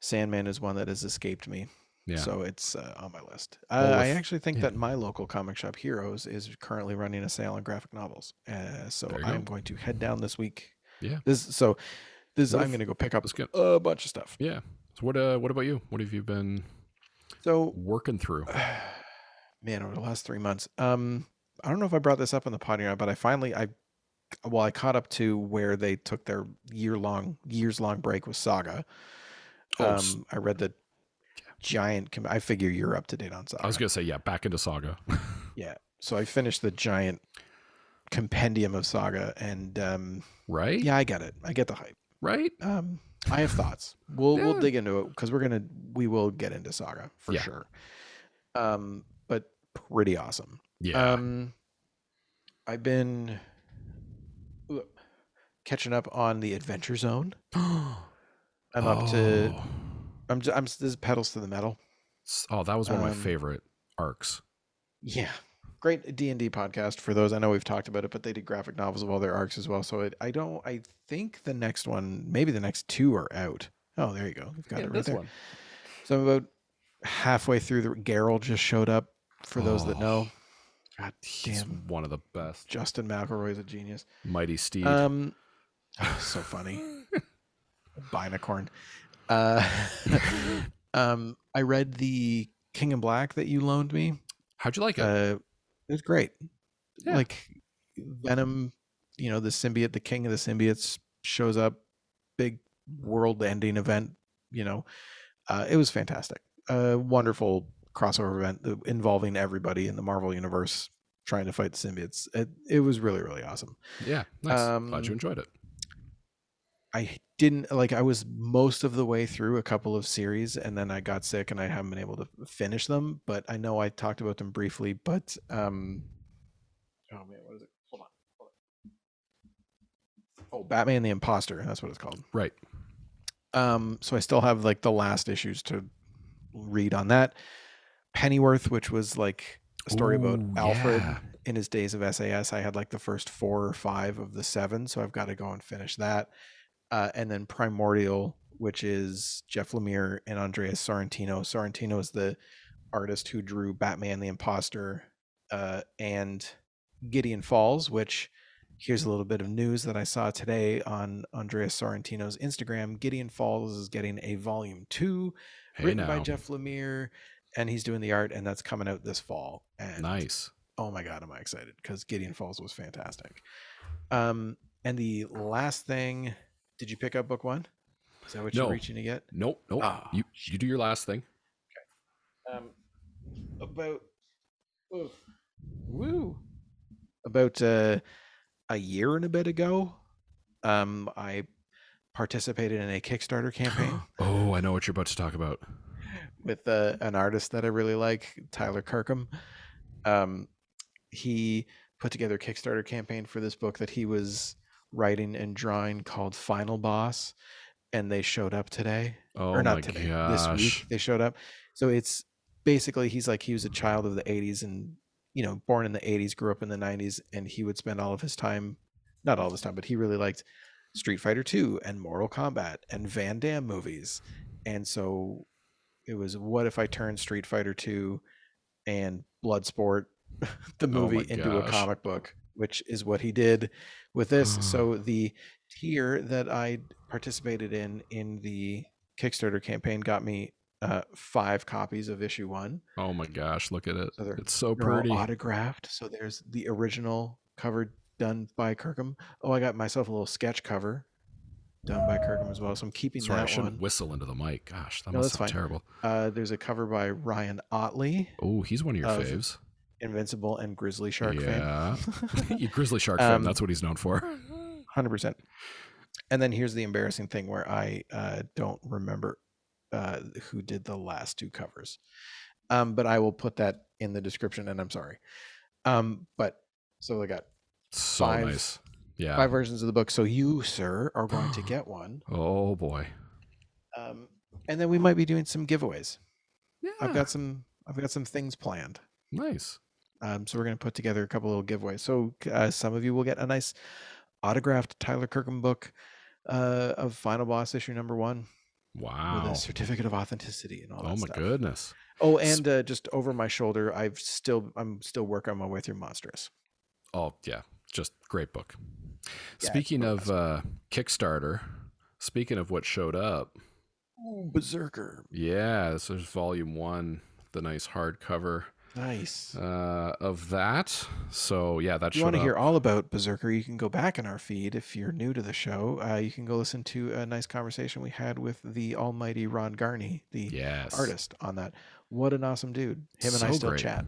Sandman is one that has escaped me. Yeah. So it's uh, on my list. Uh, Well, I actually think yeah. that my local comic shop, Heroes, is currently running a sale on graphic novels. Uh, so I'm go. going to head down this week. Yeah. This so this What I'm going to go pick up get a bunch of stuff. yeah. So what uh what about you? What have you been So working through? man, over the last three months, um, I don't know if I brought this up on the pod or not, but I finally I well I caught up to where they took their year long years long break with Saga. Oh, um, I read the giant. com- I figure you're up to date on Saga. I was gonna say yeah, back into Saga. Yeah. So I finished the giant compendium of saga and um right? yeah, I get it. I get the hype. Right? Um I have thoughts. We'll we'll dig into it because we're gonna we will get into saga for Yeah. sure. Um but pretty awesome. Yeah. Um I've been catching up on the adventure zone. I'm up to Oh. I'm j- I'm this is pedals to the metal. Oh, that was one of my Um, favorite arcs. Yeah. Great D and D podcast for those. I know we've talked about it, but they did graphic novels of all their arcs as well. So it, I don't. I think the next one, maybe the next two are out. Oh, there you go. You've got it right there. one. So I'm about halfway through. The Geralt just showed up. For those that know, God He's damn, one of the best. Justin McElroy is a genius. Mighty Steve. Um, so funny. Binacorn. Uh, um, I read the King in Black that you loaned me. How'd you like it? Uh, it was great. Yeah. Like Venom, you know, the symbiote, the king of the symbiotes shows up, big world-ending event. You know, uh, it was fantastic. A wonderful crossover event uh, involving everybody in the Marvel universe. trying to fight the symbiotes. It, it was really really awesome. Yeah, nice. Um, Glad you enjoyed it. I didn't like I was most of the way through a couple of series and then I got sick and I haven't been able to finish them, but I know I talked about them briefly, but um oh man, what is it? Hold on. Hold on. Oh, Batman the Imposter, that's what it's called. Right. Um so I still have like the last issues to read on that. Pennyworth, which was like a story about Alfred yeah. in his days of SAS. I had like the first four or five of the seven, so I've got to go and finish that. Uh, and then Primordial, which is Jeff Lemire and Andreas Sorrentino. Sorrentino is the artist who drew Batman the Imposter uh, and Gideon Falls, which here's a little bit of news that I saw today on Andreas Sorrentino's Instagram. Gideon Falls is getting a volume two Hey written now. by Jeff Lemire, and he's doing the art, and that's coming out this fall. And Nice. oh my god, am I excited because Gideon Falls was fantastic. Um, and the last thing, did you pick up book one? Is that what No. you're reaching to get? Nope. Nope. Ah, you you do your last thing. Okay. Um, about ooh, woo, about uh, a year and a bit ago, um, I participated in a Kickstarter campaign. oh, I know what you're about to talk about. with uh, an artist that I really like, Tyler Kirkham. Um, he put together a Kickstarter campaign for this book that he was writing and drawing called Final Boss, and they showed up today, Oh or not today, gosh. this week. They showed up. So it's basically he's like he was a child of the '80s and you know born in the '80s, grew up in the '90s, and he would spend all of his time, not all of his time, but he really liked Street Fighter 2 and Mortal Kombat and Van Damme movies. And so it was what if I turned Street Fighter 2 and Bloodsport the Oh movie into a comic book, which is what he did with this. so the tier that I participated in in the Kickstarter campaign got me uh, five copies of issue one. Oh my gosh, look at it. So It's so pretty. autographed. So there's the original cover done by Kirkham. Oh, I got myself a little sketch cover done by Kirkham as well. So I'm keeping Sorry, I that shouldn't one. whistle into the mic. Gosh, that No, must sound fine. terrible. Uh, there's a cover by Ryan Ottley, Oh, he's one of your Of- faves. Invincible and Grizzly Shark Yeah. fan. Grizzly Shark fan. Um, That's what he's known for. Hundred percent. And then here's the embarrassing thing where I uh, don't remember uh, who did the last two covers, um, but I will put that in the description. And I'm sorry. Um, but so I got So Five- nice. Yeah. five versions of the book. So you, sir, are going to get one. Oh boy. Um, and then we might be doing some giveaways. Yeah. I've got some. I've got some things planned. nice. Um, so we're going to put together a couple little giveaways. So uh, some of you will get a nice autographed Tyler Kirkham book uh, of Final Boss issue number one Wow. with a certificate of authenticity and all that Oh my stuff. goodness. Oh, and uh, just over my shoulder, I've still I'm still working my way through Monstrous. Oh yeah, just great book. Yeah, speaking of uh, Kickstarter, speaking of what showed up, Ooh, Berserker, yeah, this is volume one, the nice hardcover nice. uh, of that. So yeah, that If you want to up. hear all about Berserker, you can go back in our feed. If you're new to the show, uh, you can go listen to a nice conversation we had with the almighty Ron Garney, the yes, artist on that. What an awesome dude. Him and I still great. chat.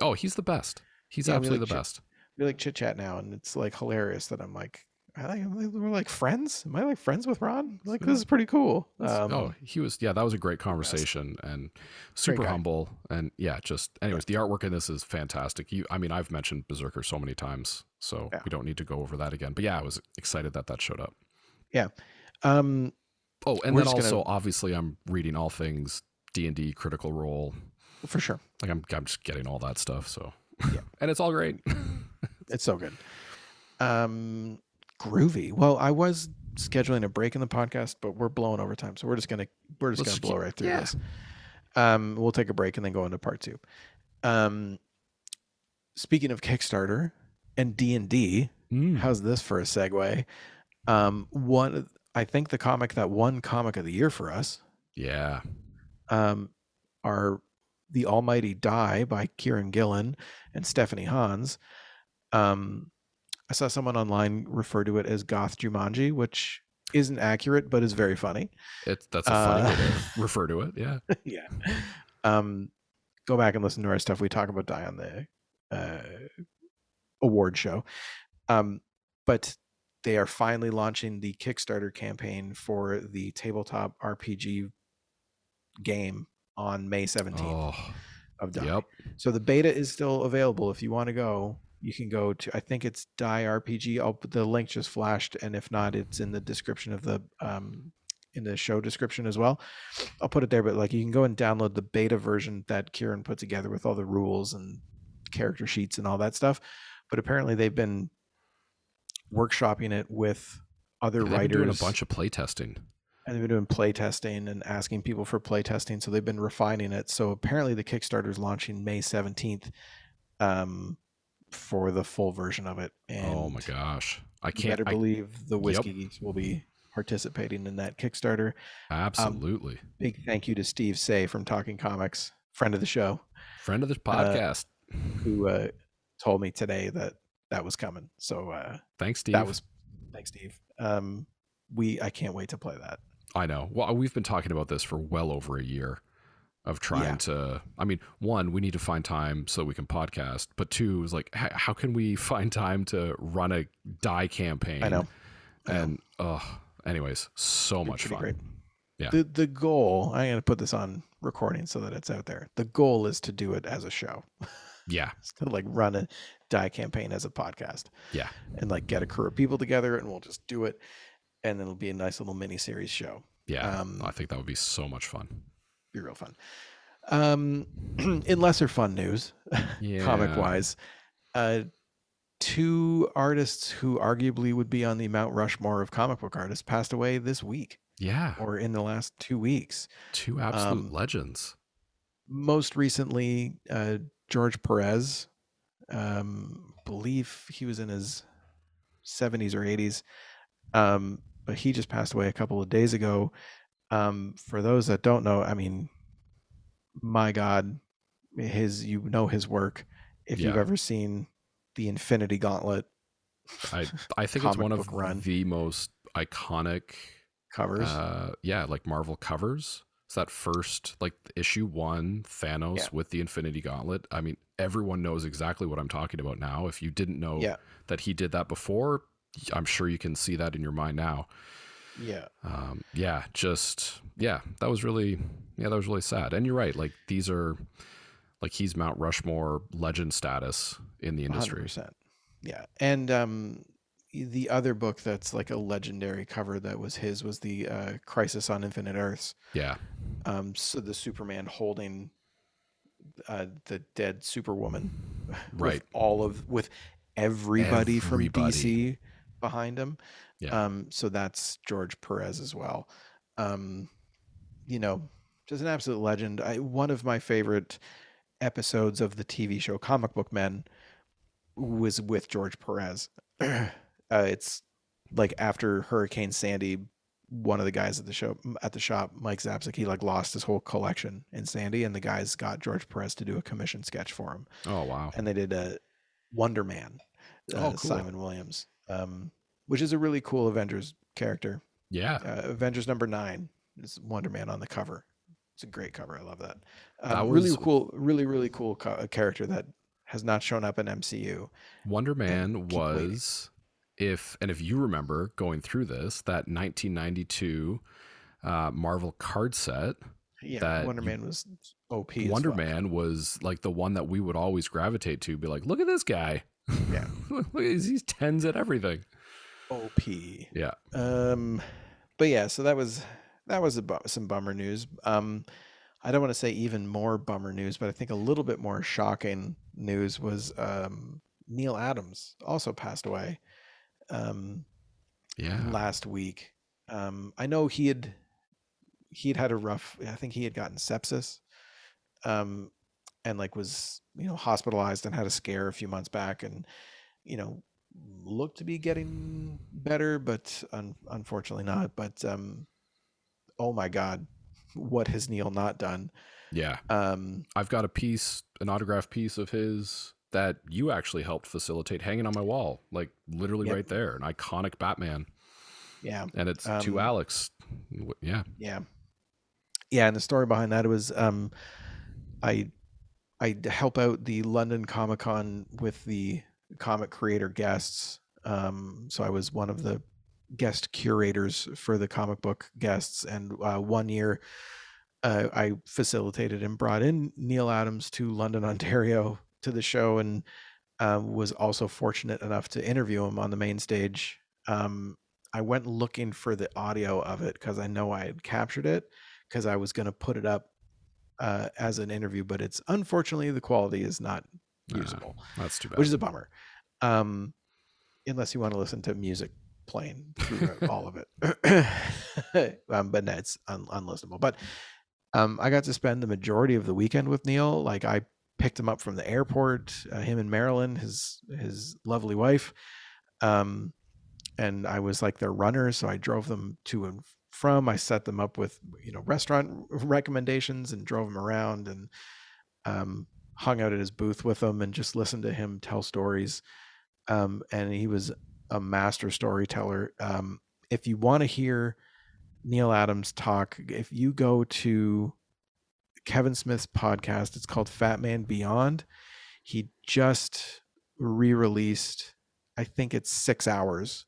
Oh, he's the best. He's Yeah, absolutely like the best. We like chit chat now, and it's like hilarious that I'm like, I like we're like friends. Am I like friends with Ron? Like this is pretty cool. Um, oh, he was. Yeah, that was a great conversation and super humble. And yeah, just anyways, the artwork in this is fantastic. You, I mean, I've mentioned Berserker so many times, so Yeah. we don't need to go over that again. But yeah, I was excited that that showed up. Yeah. Um, Oh, and then just gonna- also obviously I'm reading all things D and D, Critical Role. for sure, Like I'm, I'm just getting all that stuff. So Yeah. and it's all great. it's so good. Um, groovy. Well, I was scheduling a break in the podcast, but we're blowing over time, so we're just gonna we're just Let's gonna blow keep- right through yeah. this. Um, we'll take a break and then go into part two. Um, speaking of Kickstarter and D and D, Mm. how's this for a segue? Um, one, I think the comic that won comic of the year for us, Yeah. um, are the Almighty Die by Kieron Gillen and Stephanie Hans. Um, I saw someone online refer to it as Goth Jumanji, which isn't accurate, but is very funny. It's that's a funny way Uh, to refer to it. Yeah. yeah. Um, go back and listen to our stuff. We talk about Die on the uh, award show. Um, but they are finally launching the Kickstarter campaign for the tabletop RPG game on May 17th Oh, of Die. yep. So the beta is still available. If you want to go, you can go to. I think it's Die RPG. I'll the link just flashed, and if not, it's in the description of the um in the show description as well. I'll put it there, but like you can go and download the beta version that Kieron put together with all the rules and character sheets and all that stuff. But apparently they've been workshopping it with other They've writers doing a bunch of playtesting. and they've been doing playtesting and asking people for playtesting so they've been refining it so apparently the kickstarter is launching may 17th um, for the full version of it and oh my gosh. I can't better I, believe the whiskey geeks will be participating in that kickstarter absolutely. big thank you to steve say from talking comics friend of the show Friend of the podcast. who uh, told me today that that was coming so uh, Thanks, Steve. that was thanks steve um, we i can't wait to play that I know. Well, we've been talking about this for well over a year of trying Yeah. to. I mean, one, we need to find time so we can podcast, but two is like, h- how can we find time to run a die campaign? i know I know. And oh, anyways, so much fun. great. Yeah. The the goal, I'm gonna put this on recording so that it's out there. The goal is to do it as a show. Yeah, It's to like run a die campaign as a podcast. Yeah. And like get a crew of people together and we'll just do it. And it'll be a nice little mini series show. yeah. Um, I think that would be so much fun. Be real fun. Um in lesser fun news, Yeah. comic wise, uh two artists who arguably would be on the Mount Rushmore of comic book artists passed away this week Yeah. or in the last two weeks. Two absolute um, legends. most recently uh, George Perez. Um, believe he was in his 70s or 80s, um, but he just passed away a couple of days ago. Um, for those that don't know, I mean, my God, his you know his work. If you've ever seen the Infinity Gauntlet I I think it's one of run. the most iconic covers, uh yeah like marvel covers. It's that first like issue one thanos Yeah. with the infinity gauntlet. I mean everyone knows exactly what i'm talking about now. If you didn't know yeah, that he did that before i'm sure you can see that in your mind now yeah, um yeah just yeah that was really yeah that was really sad and you're right like these are like he's mount rushmore legend status in the industry 100%. Yeah. And um the other book that's like a legendary cover that was his was the uh, Crisis on Infinite Earths. yeah Um so the Superman holding uh, the dead Superwoman with Right. all of with everybody, from DC behind him. Yeah. Um so that's George Perez as well. Um you know, just an absolute legend. I, one of my favorite episodes of the TV show Comic Book Men was with George Perez. uh, it's like after Hurricane Sandy, one of the guys at the show at the shop, Mike Zapcic, he like lost his whole collection in Sandy, and the guys got George Perez to do a commission sketch for him, oh wow and they did a Wonder Man, uh, Oh, cool. Simon Williams, um, which is a really cool Avengers character. yeah Uh, Avengers number nine is Wonder Man on the cover. It's a great cover. I love that. Um, That really cool, really really cool co- character that has not shown up in MCU. Wonder Man keep waiting. was, if and if you remember going through this, that 1992 uh, Marvel card set. Yeah, that Wonder Man was OP. Wonder fuck. Man was like the one that we would always gravitate to. Be like, look at this guy. Yeah. look, he's, tens at everything. OP. Yeah, Um, but yeah, so that was that was a bu- some bummer news. Um, I don't want to say even more bummer news, but I think a little bit more shocking news was um, Neal Adams also passed away um, yeah. last week. Um, I know he had he'd had a rough. I think he had gotten sepsis, um, and like was you know hospitalized and had a scare a few months back, and you know looked to be getting better, but un- unfortunately not. But um, oh my God, what has Neal not done? Yeah. Um, I've got a piece, an autographed piece of his that you actually helped facilitate hanging on my wall, like literally Yep. right there, an iconic Batman, yeah, and it's Um, to Alex. Yeah, yeah, yeah. And the story behind that was um, I I help out the London Comic Con with the comic creator guests. Um, so I was one of the guest curators for the comic book guests, and uh, one year uh, I facilitated and brought in Neal Adams to London, Ontario, to the show, and um, was also fortunate enough to interview him on the main stage. Um, I went looking for the audio of it because I know I had captured it because I was going to put it up uh, as an interview, but it's unfortunately the quality is not usable. Uh, that's too bad. Which is a bummer. Um, unless you want to listen to music playing through all of it, um, but no, it's un- unlistenable. But um, I got to spend the majority of the weekend with Neal. Like I picked him up from the airport, uh, him and Marilyn, his his lovely wife. Um, and I was like their runner, so I drove them to and from. I set them up with you know restaurant recommendations and drove them around and um, hung out at his booth with them and just listened to him tell stories. Um, and he was a master storyteller. Um, if you want to hear Neal Adams talk, if you go to Kevin Smith's podcast, it's called Fat Man Beyond. He just re-released, I think it's six hours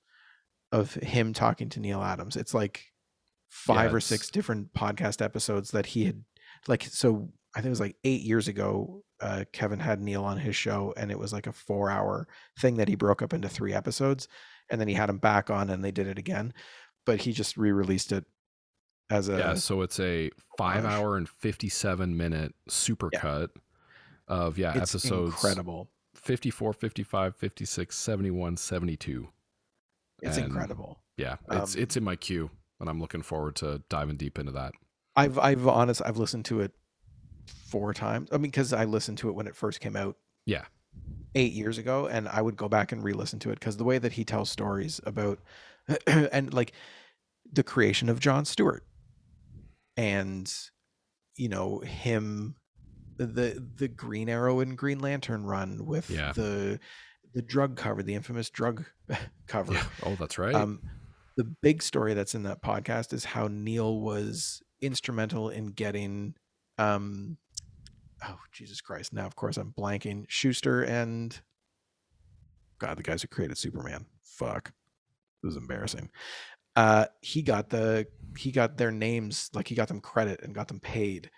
of him talking to Neal Adams. It's like five yeah, or six different podcast episodes that he had like so I think it was like eight years ago, uh, Kevin had Neal on his show, and it was like a four hour thing that he broke up into three episodes, and then he had him back on, and they did it again, but he just re released it as a yeah. So it's a five. hour and fifty seven minute supercut yeah. of yeah it's episodes incredible. 54 55 56 71 72 it's and incredible. yeah it's um, it's in my queue and i'm looking forward to diving deep into that i've i've honest i've listened to it four times. I mean, because I listened to it when it first came out. Yeah. Eight years ago, and I would go back and re-listen to it because the way that he tells stories about, and like, the creation of John Stewart, and you know him, the the Green Arrow and Green Lantern run with yeah. the the drug cover, the infamous drug cover. Yeah. Oh, that's right. Um, the big story that's in that podcast is how Neal was instrumental in getting um oh Jesus Christ! Now, of course, I'm blanking. Shuster and God, the guys who created Superman. Fuck, it was embarrassing. Uh, he got the he got their names like he got them credit and got them paid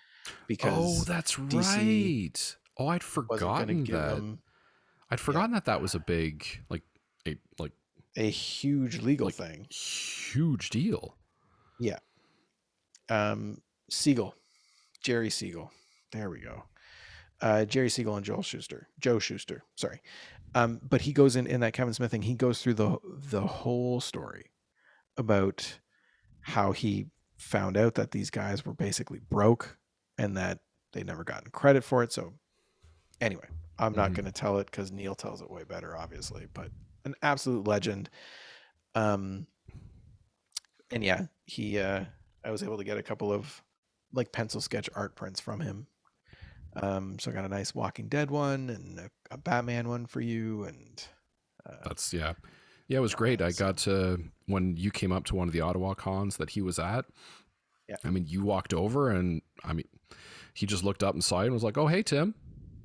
because oh, that's DC right. Oh, I'd forgotten that. Them, I'd forgotten yeah. that that was a big like a like a huge legal like, thing, huge deal. Yeah. Um, Siegel, Jerry Siegel. There we go uh, Jerry Siegel and Joel Shuster, Joe Shuster, sorry. Um, but he goes in in that Kevin Smith thing. He goes through the the whole story about how he found out that these guys were basically broke and that they never gotten credit for it. So anyway, I'm not mm-hmm. going to tell it because Neal tells it way better, obviously. But an absolute legend. Um, and yeah, he. Uh, I was able to get a couple of like pencil sketch art prints from him um, so I got a nice Walking Dead one and a, a Batman one for you, and uh, that's yeah, yeah. It was great. I got to when you came up to one of the Ottawa cons that he was at. Yeah. I mean, you walked over, and I mean, he just looked up and saw you and was like, "Oh, hey, Tim."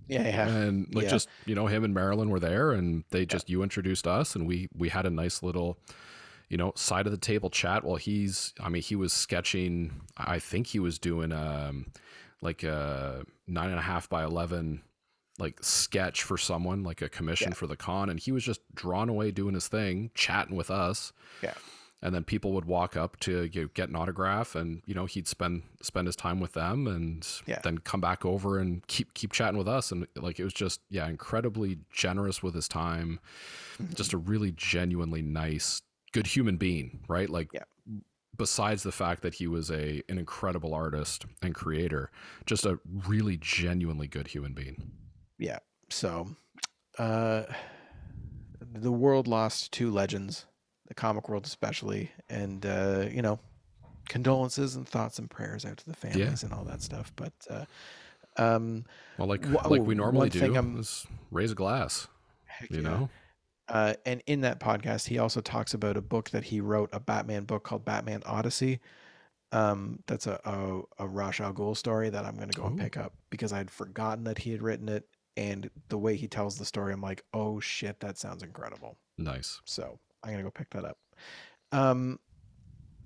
Yeah, yeah. And like yeah. just you know, him and Marilyn were there, and they just yeah. you introduced us, and we we had a nice little you know, side of the table chat while he's, I mean, he was sketching, I think he was doing, um, like a nine and a half by 11 like sketch for someone like a commission yeah. for the con and he was just drawn away doing his thing chatting with us yeah and then people would walk up to you know, get an autograph and you know he'd spend spend his time with them and yeah. then come back over and keep keep chatting with us and like it was just yeah incredibly generous with his time mm-hmm. just a really genuinely nice good human being right like yeah besides the fact that he was a an incredible artist and creator, just a really genuinely good human being. Yeah. So, uh, the world lost two legends, the comic world especially, and uh, you know, condolences and thoughts and prayers out to the families yeah. and all that stuff. But uh, um, well, like like we normally do, is raise a glass. you yeah. know. Uh, and in that podcast, he also talks about a book that he wrote, a Batman book called Batman Odyssey. Um, that's a a, a Ra's al Ghul story that I'm going to go and pick up because I'd forgotten that he had written it, and the way he tells the story, I'm like, oh shit, that sounds incredible. Nice. So I'm gonna go pick that up. Um,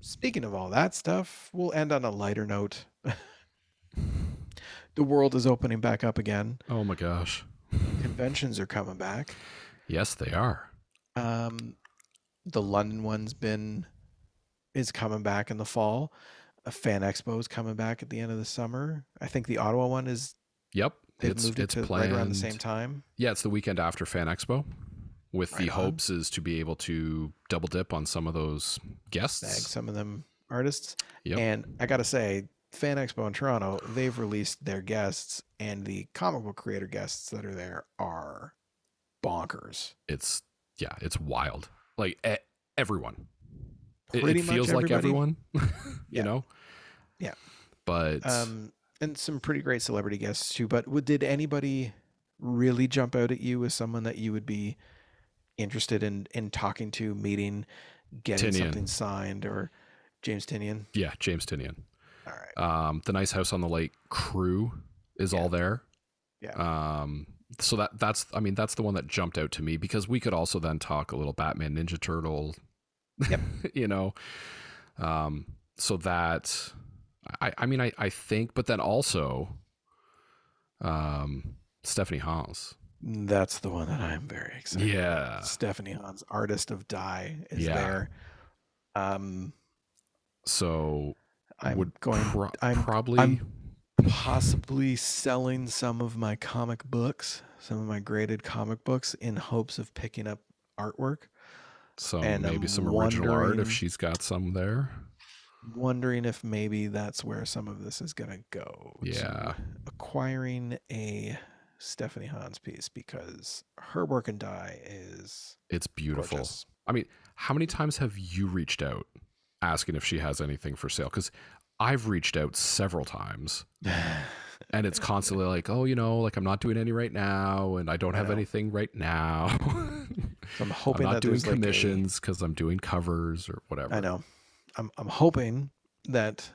speaking of all that stuff, we'll end on a lighter note. the world is opening back up again. Oh my gosh. Conventions are coming back. Yes, they are. Um, the London one's been is coming back in the fall. A fan expo is coming back at the end of the summer. I think the Ottawa one is Yep. they've it's moved it it's to planned. right around the same time. Yeah, it's the weekend after Fan Expo. With the on. hopes is to be able to double dip on some of those guests. Snag some of them artists. Yep. And I gotta say, Fan Expo in Toronto, they've released their guests, and the comic book creator guests that are there are bonkers. It's yeah, it's wild. Like e- everyone. It, Pretty it much feels like everyone. you Yeah. know. Yeah. But Um, and some pretty great celebrity guests too. But did anybody really jump out at you as someone that you would be interested in in talking to, meeting, getting Tynion. something signed, or James Tynion? yeah, James Tynion. All right. Um, the Nice House on the Lake crew is Yeah. all there. Yeah. Um, so that that's I mean that's the one that jumped out to me because we could also then talk a little Batman Ninja Turtle. Yep. you know. Um, so that I I mean I I think, but then also, um, Stephanie Hans. That's the one that I'm very excited. about. Yeah. Stephanie Hans, artist of Die, is Yeah. there. Um, So I'm would going. pro- I'm probably I'm- possibly selling some of my comic books, some of my graded comic books, in hopes of picking up artwork. some and maybe I'm some original art if she's got some there. Wondering if maybe that's where some of this is gonna go. Yeah. acquiring a Stephanie Hans piece because her work and die is It's beautiful. gorgeous. I mean, how many times have you reached out asking if she has anything for sale? Because I've reached out several times and it's constantly like, oh, you know, like I'm not doing any right now and I don't have know. anything right now. So I'm hoping I'm not that doing there's like a- commissions because I'm doing covers or whatever. I know. I'm I'm hoping that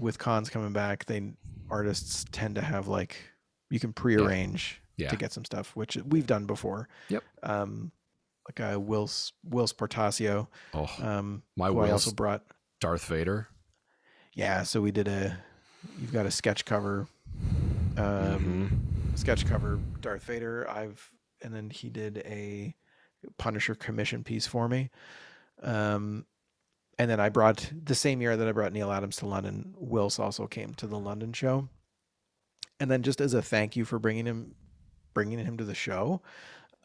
with cons coming back, they artists tend to have like you can prearrange Yeah. to get some stuff, which we've done before. Yep. Um, like uh, Whilce Whilce Portacio, Oh, um, my who I also brought. Darth Vader. Yeah, so we did a. You've got a sketch cover, um, Mhm. sketch cover Darth Vader. I've and then he did a Punisher commission piece for me. Um, and then I brought the same year that I brought Neal Adams to London. Whilce also came to the London show, and then just as a thank you for bringing him, bringing him to the show,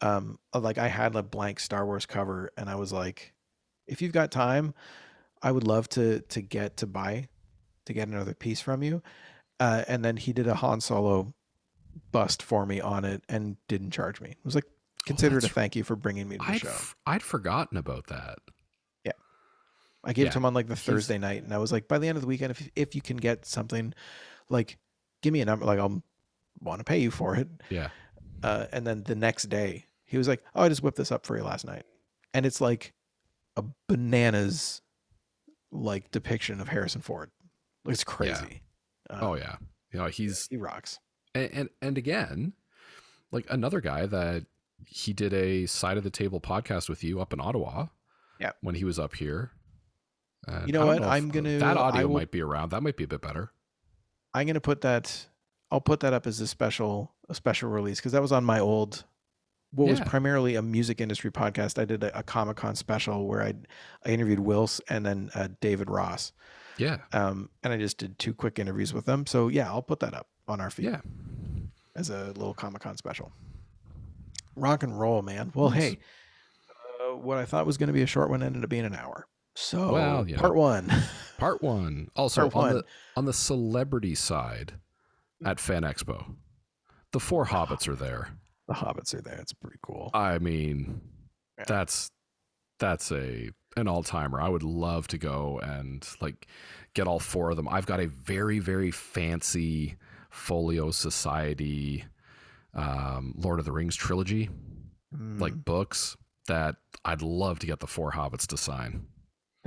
um, like I had a blank Star Wars cover, and I was like, if you've got time, I would love to to get to buy, to get another piece from you. Uh, and then he did a Han Solo bust for me on it and didn't charge me. It was like consider it a Oh, thank you for bringing me to the I'd, show. f- I'd forgotten about that. Yeah i gave it to him on like the Thursday night, and I was like, by the end of the weekend, if if you can get something, like, give me a number, like I'll want to pay you for it. Yeah. Uh, and then the next day, he was like, oh, I just whipped this up for you last night, and it's like a bananas like depiction of Harrison Ford. It's crazy. Uh, Oh yeah. You know, he's he rocks. and, and and again, like another guy that he did a side of the table podcast with you up in Ottawa. Yeah. When he was up here. And You know what? if- I'm gonna- that audio will- might be around. That might be a bit better. I'm gonna put that. I'll put that up as a special a special release because that was on my old. What was primarily a music industry podcast. I did a, a Comic Con special where I I interviewed Whilce and then uh, David Ross, Yeah. um, and I just did two quick interviews with them. So yeah, I'll put that up on our feed Yeah. as a little Comic Con special. Rock and roll, man. Well, Nice. hey, uh, what I thought was going to be a short one ended up being an hour. So Well, you know. part one. Part one. Also Part on one. the on the celebrity side at Fan Expo, the four hobbits are there. the hobbits are there. It's pretty cool. I mean, Yeah. that's that's a an all timer. I would love to go and like get all four of them. I've got a very very fancy Folio Society um, Lord of the Rings trilogy Mm. like books that I'd love to get the four hobbits to sign.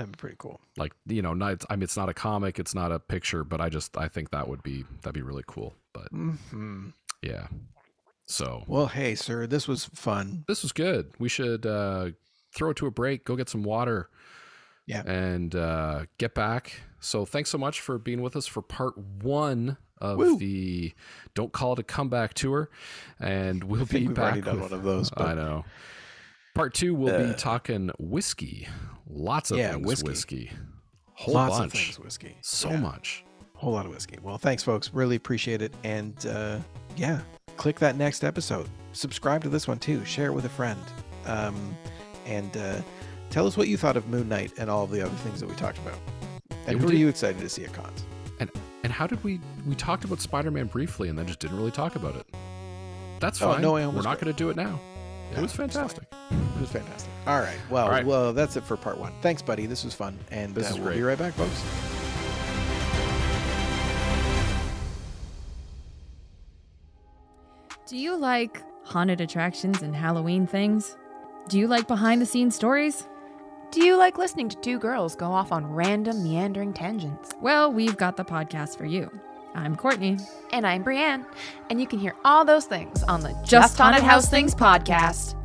That'd be pretty cool. Like you know, not I mean, it's not a comic, it's not a picture, but I just I think that would be that'd be really cool. But Mm-hmm. yeah, so Well, hey, sir, this was fun. this was good. We should uh, throw it to a break, go get some water, Yeah. and uh, get back. So thanks so much for being with us for part one of Woo. the Don't Call It a Comeback tour, and we'll be we've back. already done with- one of those, But. I know. Part two, we'll be Uh, talking whiskey. Lots of Yeah, things whiskey. whiskey. Whole lots bunch. of things whiskey. So Yeah, much. whole lot of whiskey. Well, thanks, folks. Really appreciate it. And uh, yeah, click that next episode. Subscribe to this one too. Share it with a friend. Um, and uh, tell us what you thought of Moon Knight and all of the other things that we talked about. And we who are you excited to see at cons? And and how did we we talked about Spider-Man briefly and then just didn't really talk about it? That's Oh, fine. no, We're not going to do it now. Yeah, it was fantastic. It was fantastic. All right. Well, All right. well, that's it for part one. Thanks, buddy. This was fun. And This uh, is we'll be right back, folks. Do you like haunted attractions and Halloween things? Do you like behind the scenes stories? Do you like listening to two girls go off on random meandering tangents? Well, we've got the podcast for you. I'm Courtney. And I'm Brienne, and you can hear all those things on the Just Haunted House Things podcast.